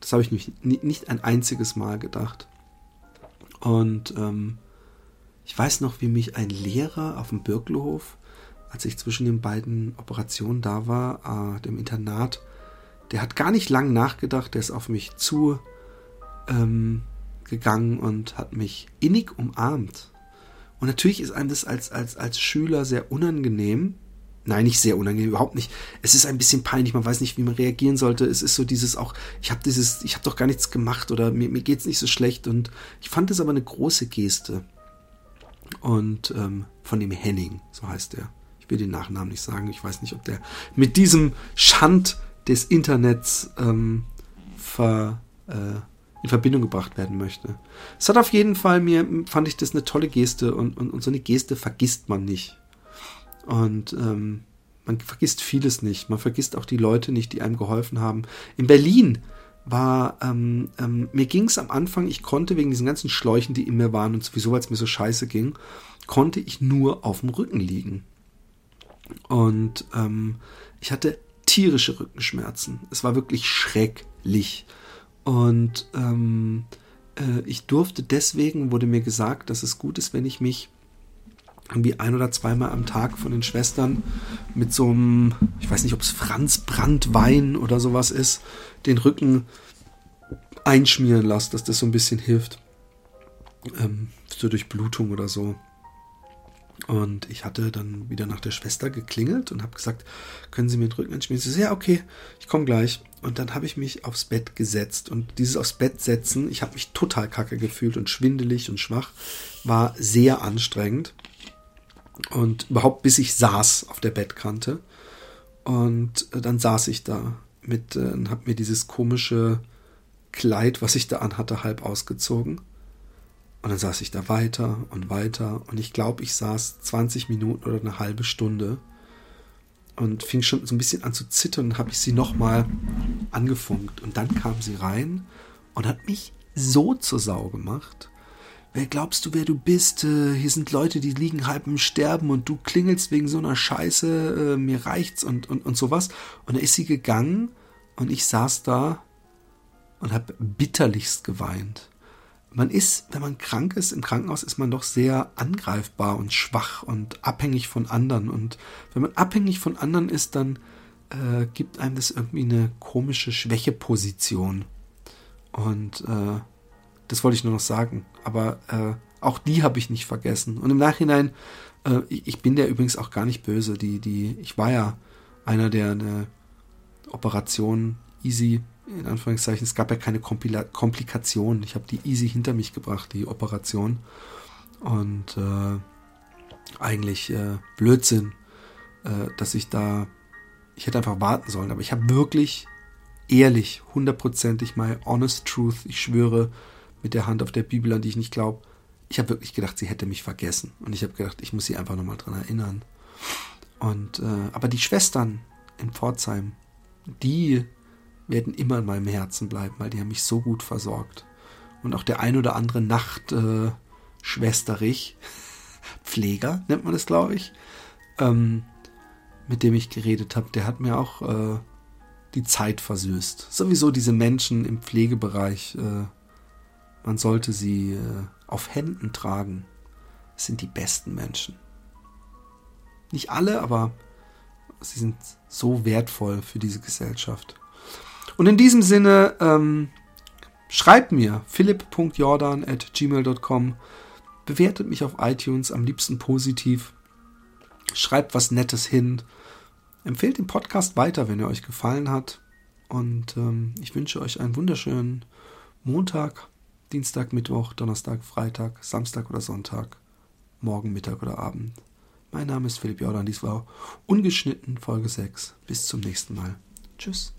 Das habe ich nicht, nicht ein einziges Mal gedacht. Und ähm, ich weiß noch, wie mich ein Lehrer auf dem Birkelhof, als ich zwischen den beiden Operationen da war, äh, dem Internat, der hat gar nicht lang nachgedacht, der ist auf mich zu ähm, gegangen und hat mich innig umarmt. Und natürlich ist einem das als, als, als Schüler sehr unangenehm. Nein, nicht sehr unangenehm, überhaupt nicht. Es ist ein bisschen peinlich, man weiß nicht, wie man reagieren sollte. Es ist so dieses auch, ich habe dieses, ich habe doch gar nichts gemacht oder mir, mir es nicht so schlecht. Und ich fand es aber eine große Geste. Und ähm, von dem Henning, so heißt er. Ich will den Nachnamen nicht sagen. Ich weiß nicht, ob der mit diesem Schand des Internets ähm, ver, äh, in Verbindung gebracht werden möchte. Es hat auf jeden Fall mir, fand ich das eine tolle Geste und, und, und so eine Geste vergisst man nicht. Und ähm, man vergisst vieles nicht. Man vergisst auch die Leute nicht, die einem geholfen haben. In Berlin war, ähm, ähm, mir ging es am Anfang, ich konnte wegen diesen ganzen Schläuchen, die in mir waren und sowieso, weil es mir so scheiße ging, konnte ich nur auf dem Rücken liegen. Und ähm, ich hatte tierische Rückenschmerzen. Es war wirklich schrecklich. Und ähm, Äh, ich durfte deswegen, wurde mir gesagt, dass es gut ist, wenn ich mich irgendwie ein oder zweimal am Tag von den Schwestern mit so einem, ich weiß nicht, ob es Franz Brandwein oder sowas ist, den Rücken einschmieren lasse, dass das so ein bisschen hilft. Ähm, zur Durchblutung oder so. Und ich hatte dann wieder nach der Schwester geklingelt und habe gesagt, können Sie mir den Rücken einschmieren? Sie so, ja, okay, ich komme gleich. Und dann habe ich mich aufs Bett gesetzt. Und dieses aufs Bett setzen, ich habe mich total kacke gefühlt und schwindelig und schwach, war sehr anstrengend. Und überhaupt bis ich saß auf der Bettkante. Und äh, dann saß ich da mit, äh, und habe mir dieses komische Kleid, was ich da anhatte, halb ausgezogen. Und dann saß ich da weiter und weiter. Und ich glaube, ich saß 20 Minuten oder eine halbe Stunde und fing schon so ein bisschen an zu zittern und habe ich sie nochmal angefunkt. Und dann kam sie rein und hat mich so zur Sau gemacht. Wer glaubst du, wer du bist? Äh, hier sind Leute, die liegen halb im Sterben und du klingelst wegen so einer Scheiße, äh, mir reicht's und, und, und sowas. Und da ist sie gegangen und ich saß da und habe bitterlichst geweint. Man ist, wenn man krank ist, im Krankenhaus ist man doch sehr angreifbar und schwach und abhängig von anderen. Und wenn man abhängig von anderen ist, dann äh, gibt einem das irgendwie eine komische Schwächeposition. Und äh, das wollte ich nur noch sagen. Aber äh, auch die habe ich nicht vergessen. Und im Nachhinein, äh, ich bin der übrigens auch gar nicht böse. Die, die, ich war ja einer, der eine Operation easy, in Anführungszeichen, es gab ja keine Kompila Komplikationen. Ich habe die easy hinter mich gebracht, die Operation. Und äh, eigentlich äh, Blödsinn, äh, dass ich da, ich hätte einfach warten sollen. Aber ich habe wirklich ehrlich, hundertprozentig, my honest truth, ich schwöre, mit der Hand auf der Bibel, an die ich nicht glaube. Ich habe wirklich gedacht, sie hätte mich vergessen. Und ich habe gedacht, ich muss sie einfach nochmal dran erinnern. Und, äh, aber die Schwestern in Pforzheim, die werden immer in meinem Herzen bleiben, weil die haben mich so gut versorgt. Und auch der ein oder andere Nachtschwesterich, äh, Pfleger nennt man das, glaube ich, ähm, mit dem ich geredet habe, der hat mir auch äh, die Zeit versüßt. Sowieso diese Menschen im Pflegebereich, äh, man sollte sie äh, auf Händen tragen. Es sind die besten Menschen. Nicht alle, aber sie sind so wertvoll für diese Gesellschaft. Und in diesem Sinne, ähm, schreibt mir philipp.jordan at gmail.com, bewertet mich auf iTunes, am liebsten positiv, schreibt was Nettes hin, empfehlt den Podcast weiter, wenn er euch gefallen hat. Und ähm, ich wünsche euch einen wunderschönen Montag, Dienstag, Mittwoch, Donnerstag, Freitag, Samstag oder Sonntag, morgen, Mittag oder Abend. Mein Name ist Philipp Jordan, dies war ungeschnitten Folge 6. Bis zum nächsten Mal. Tschüss.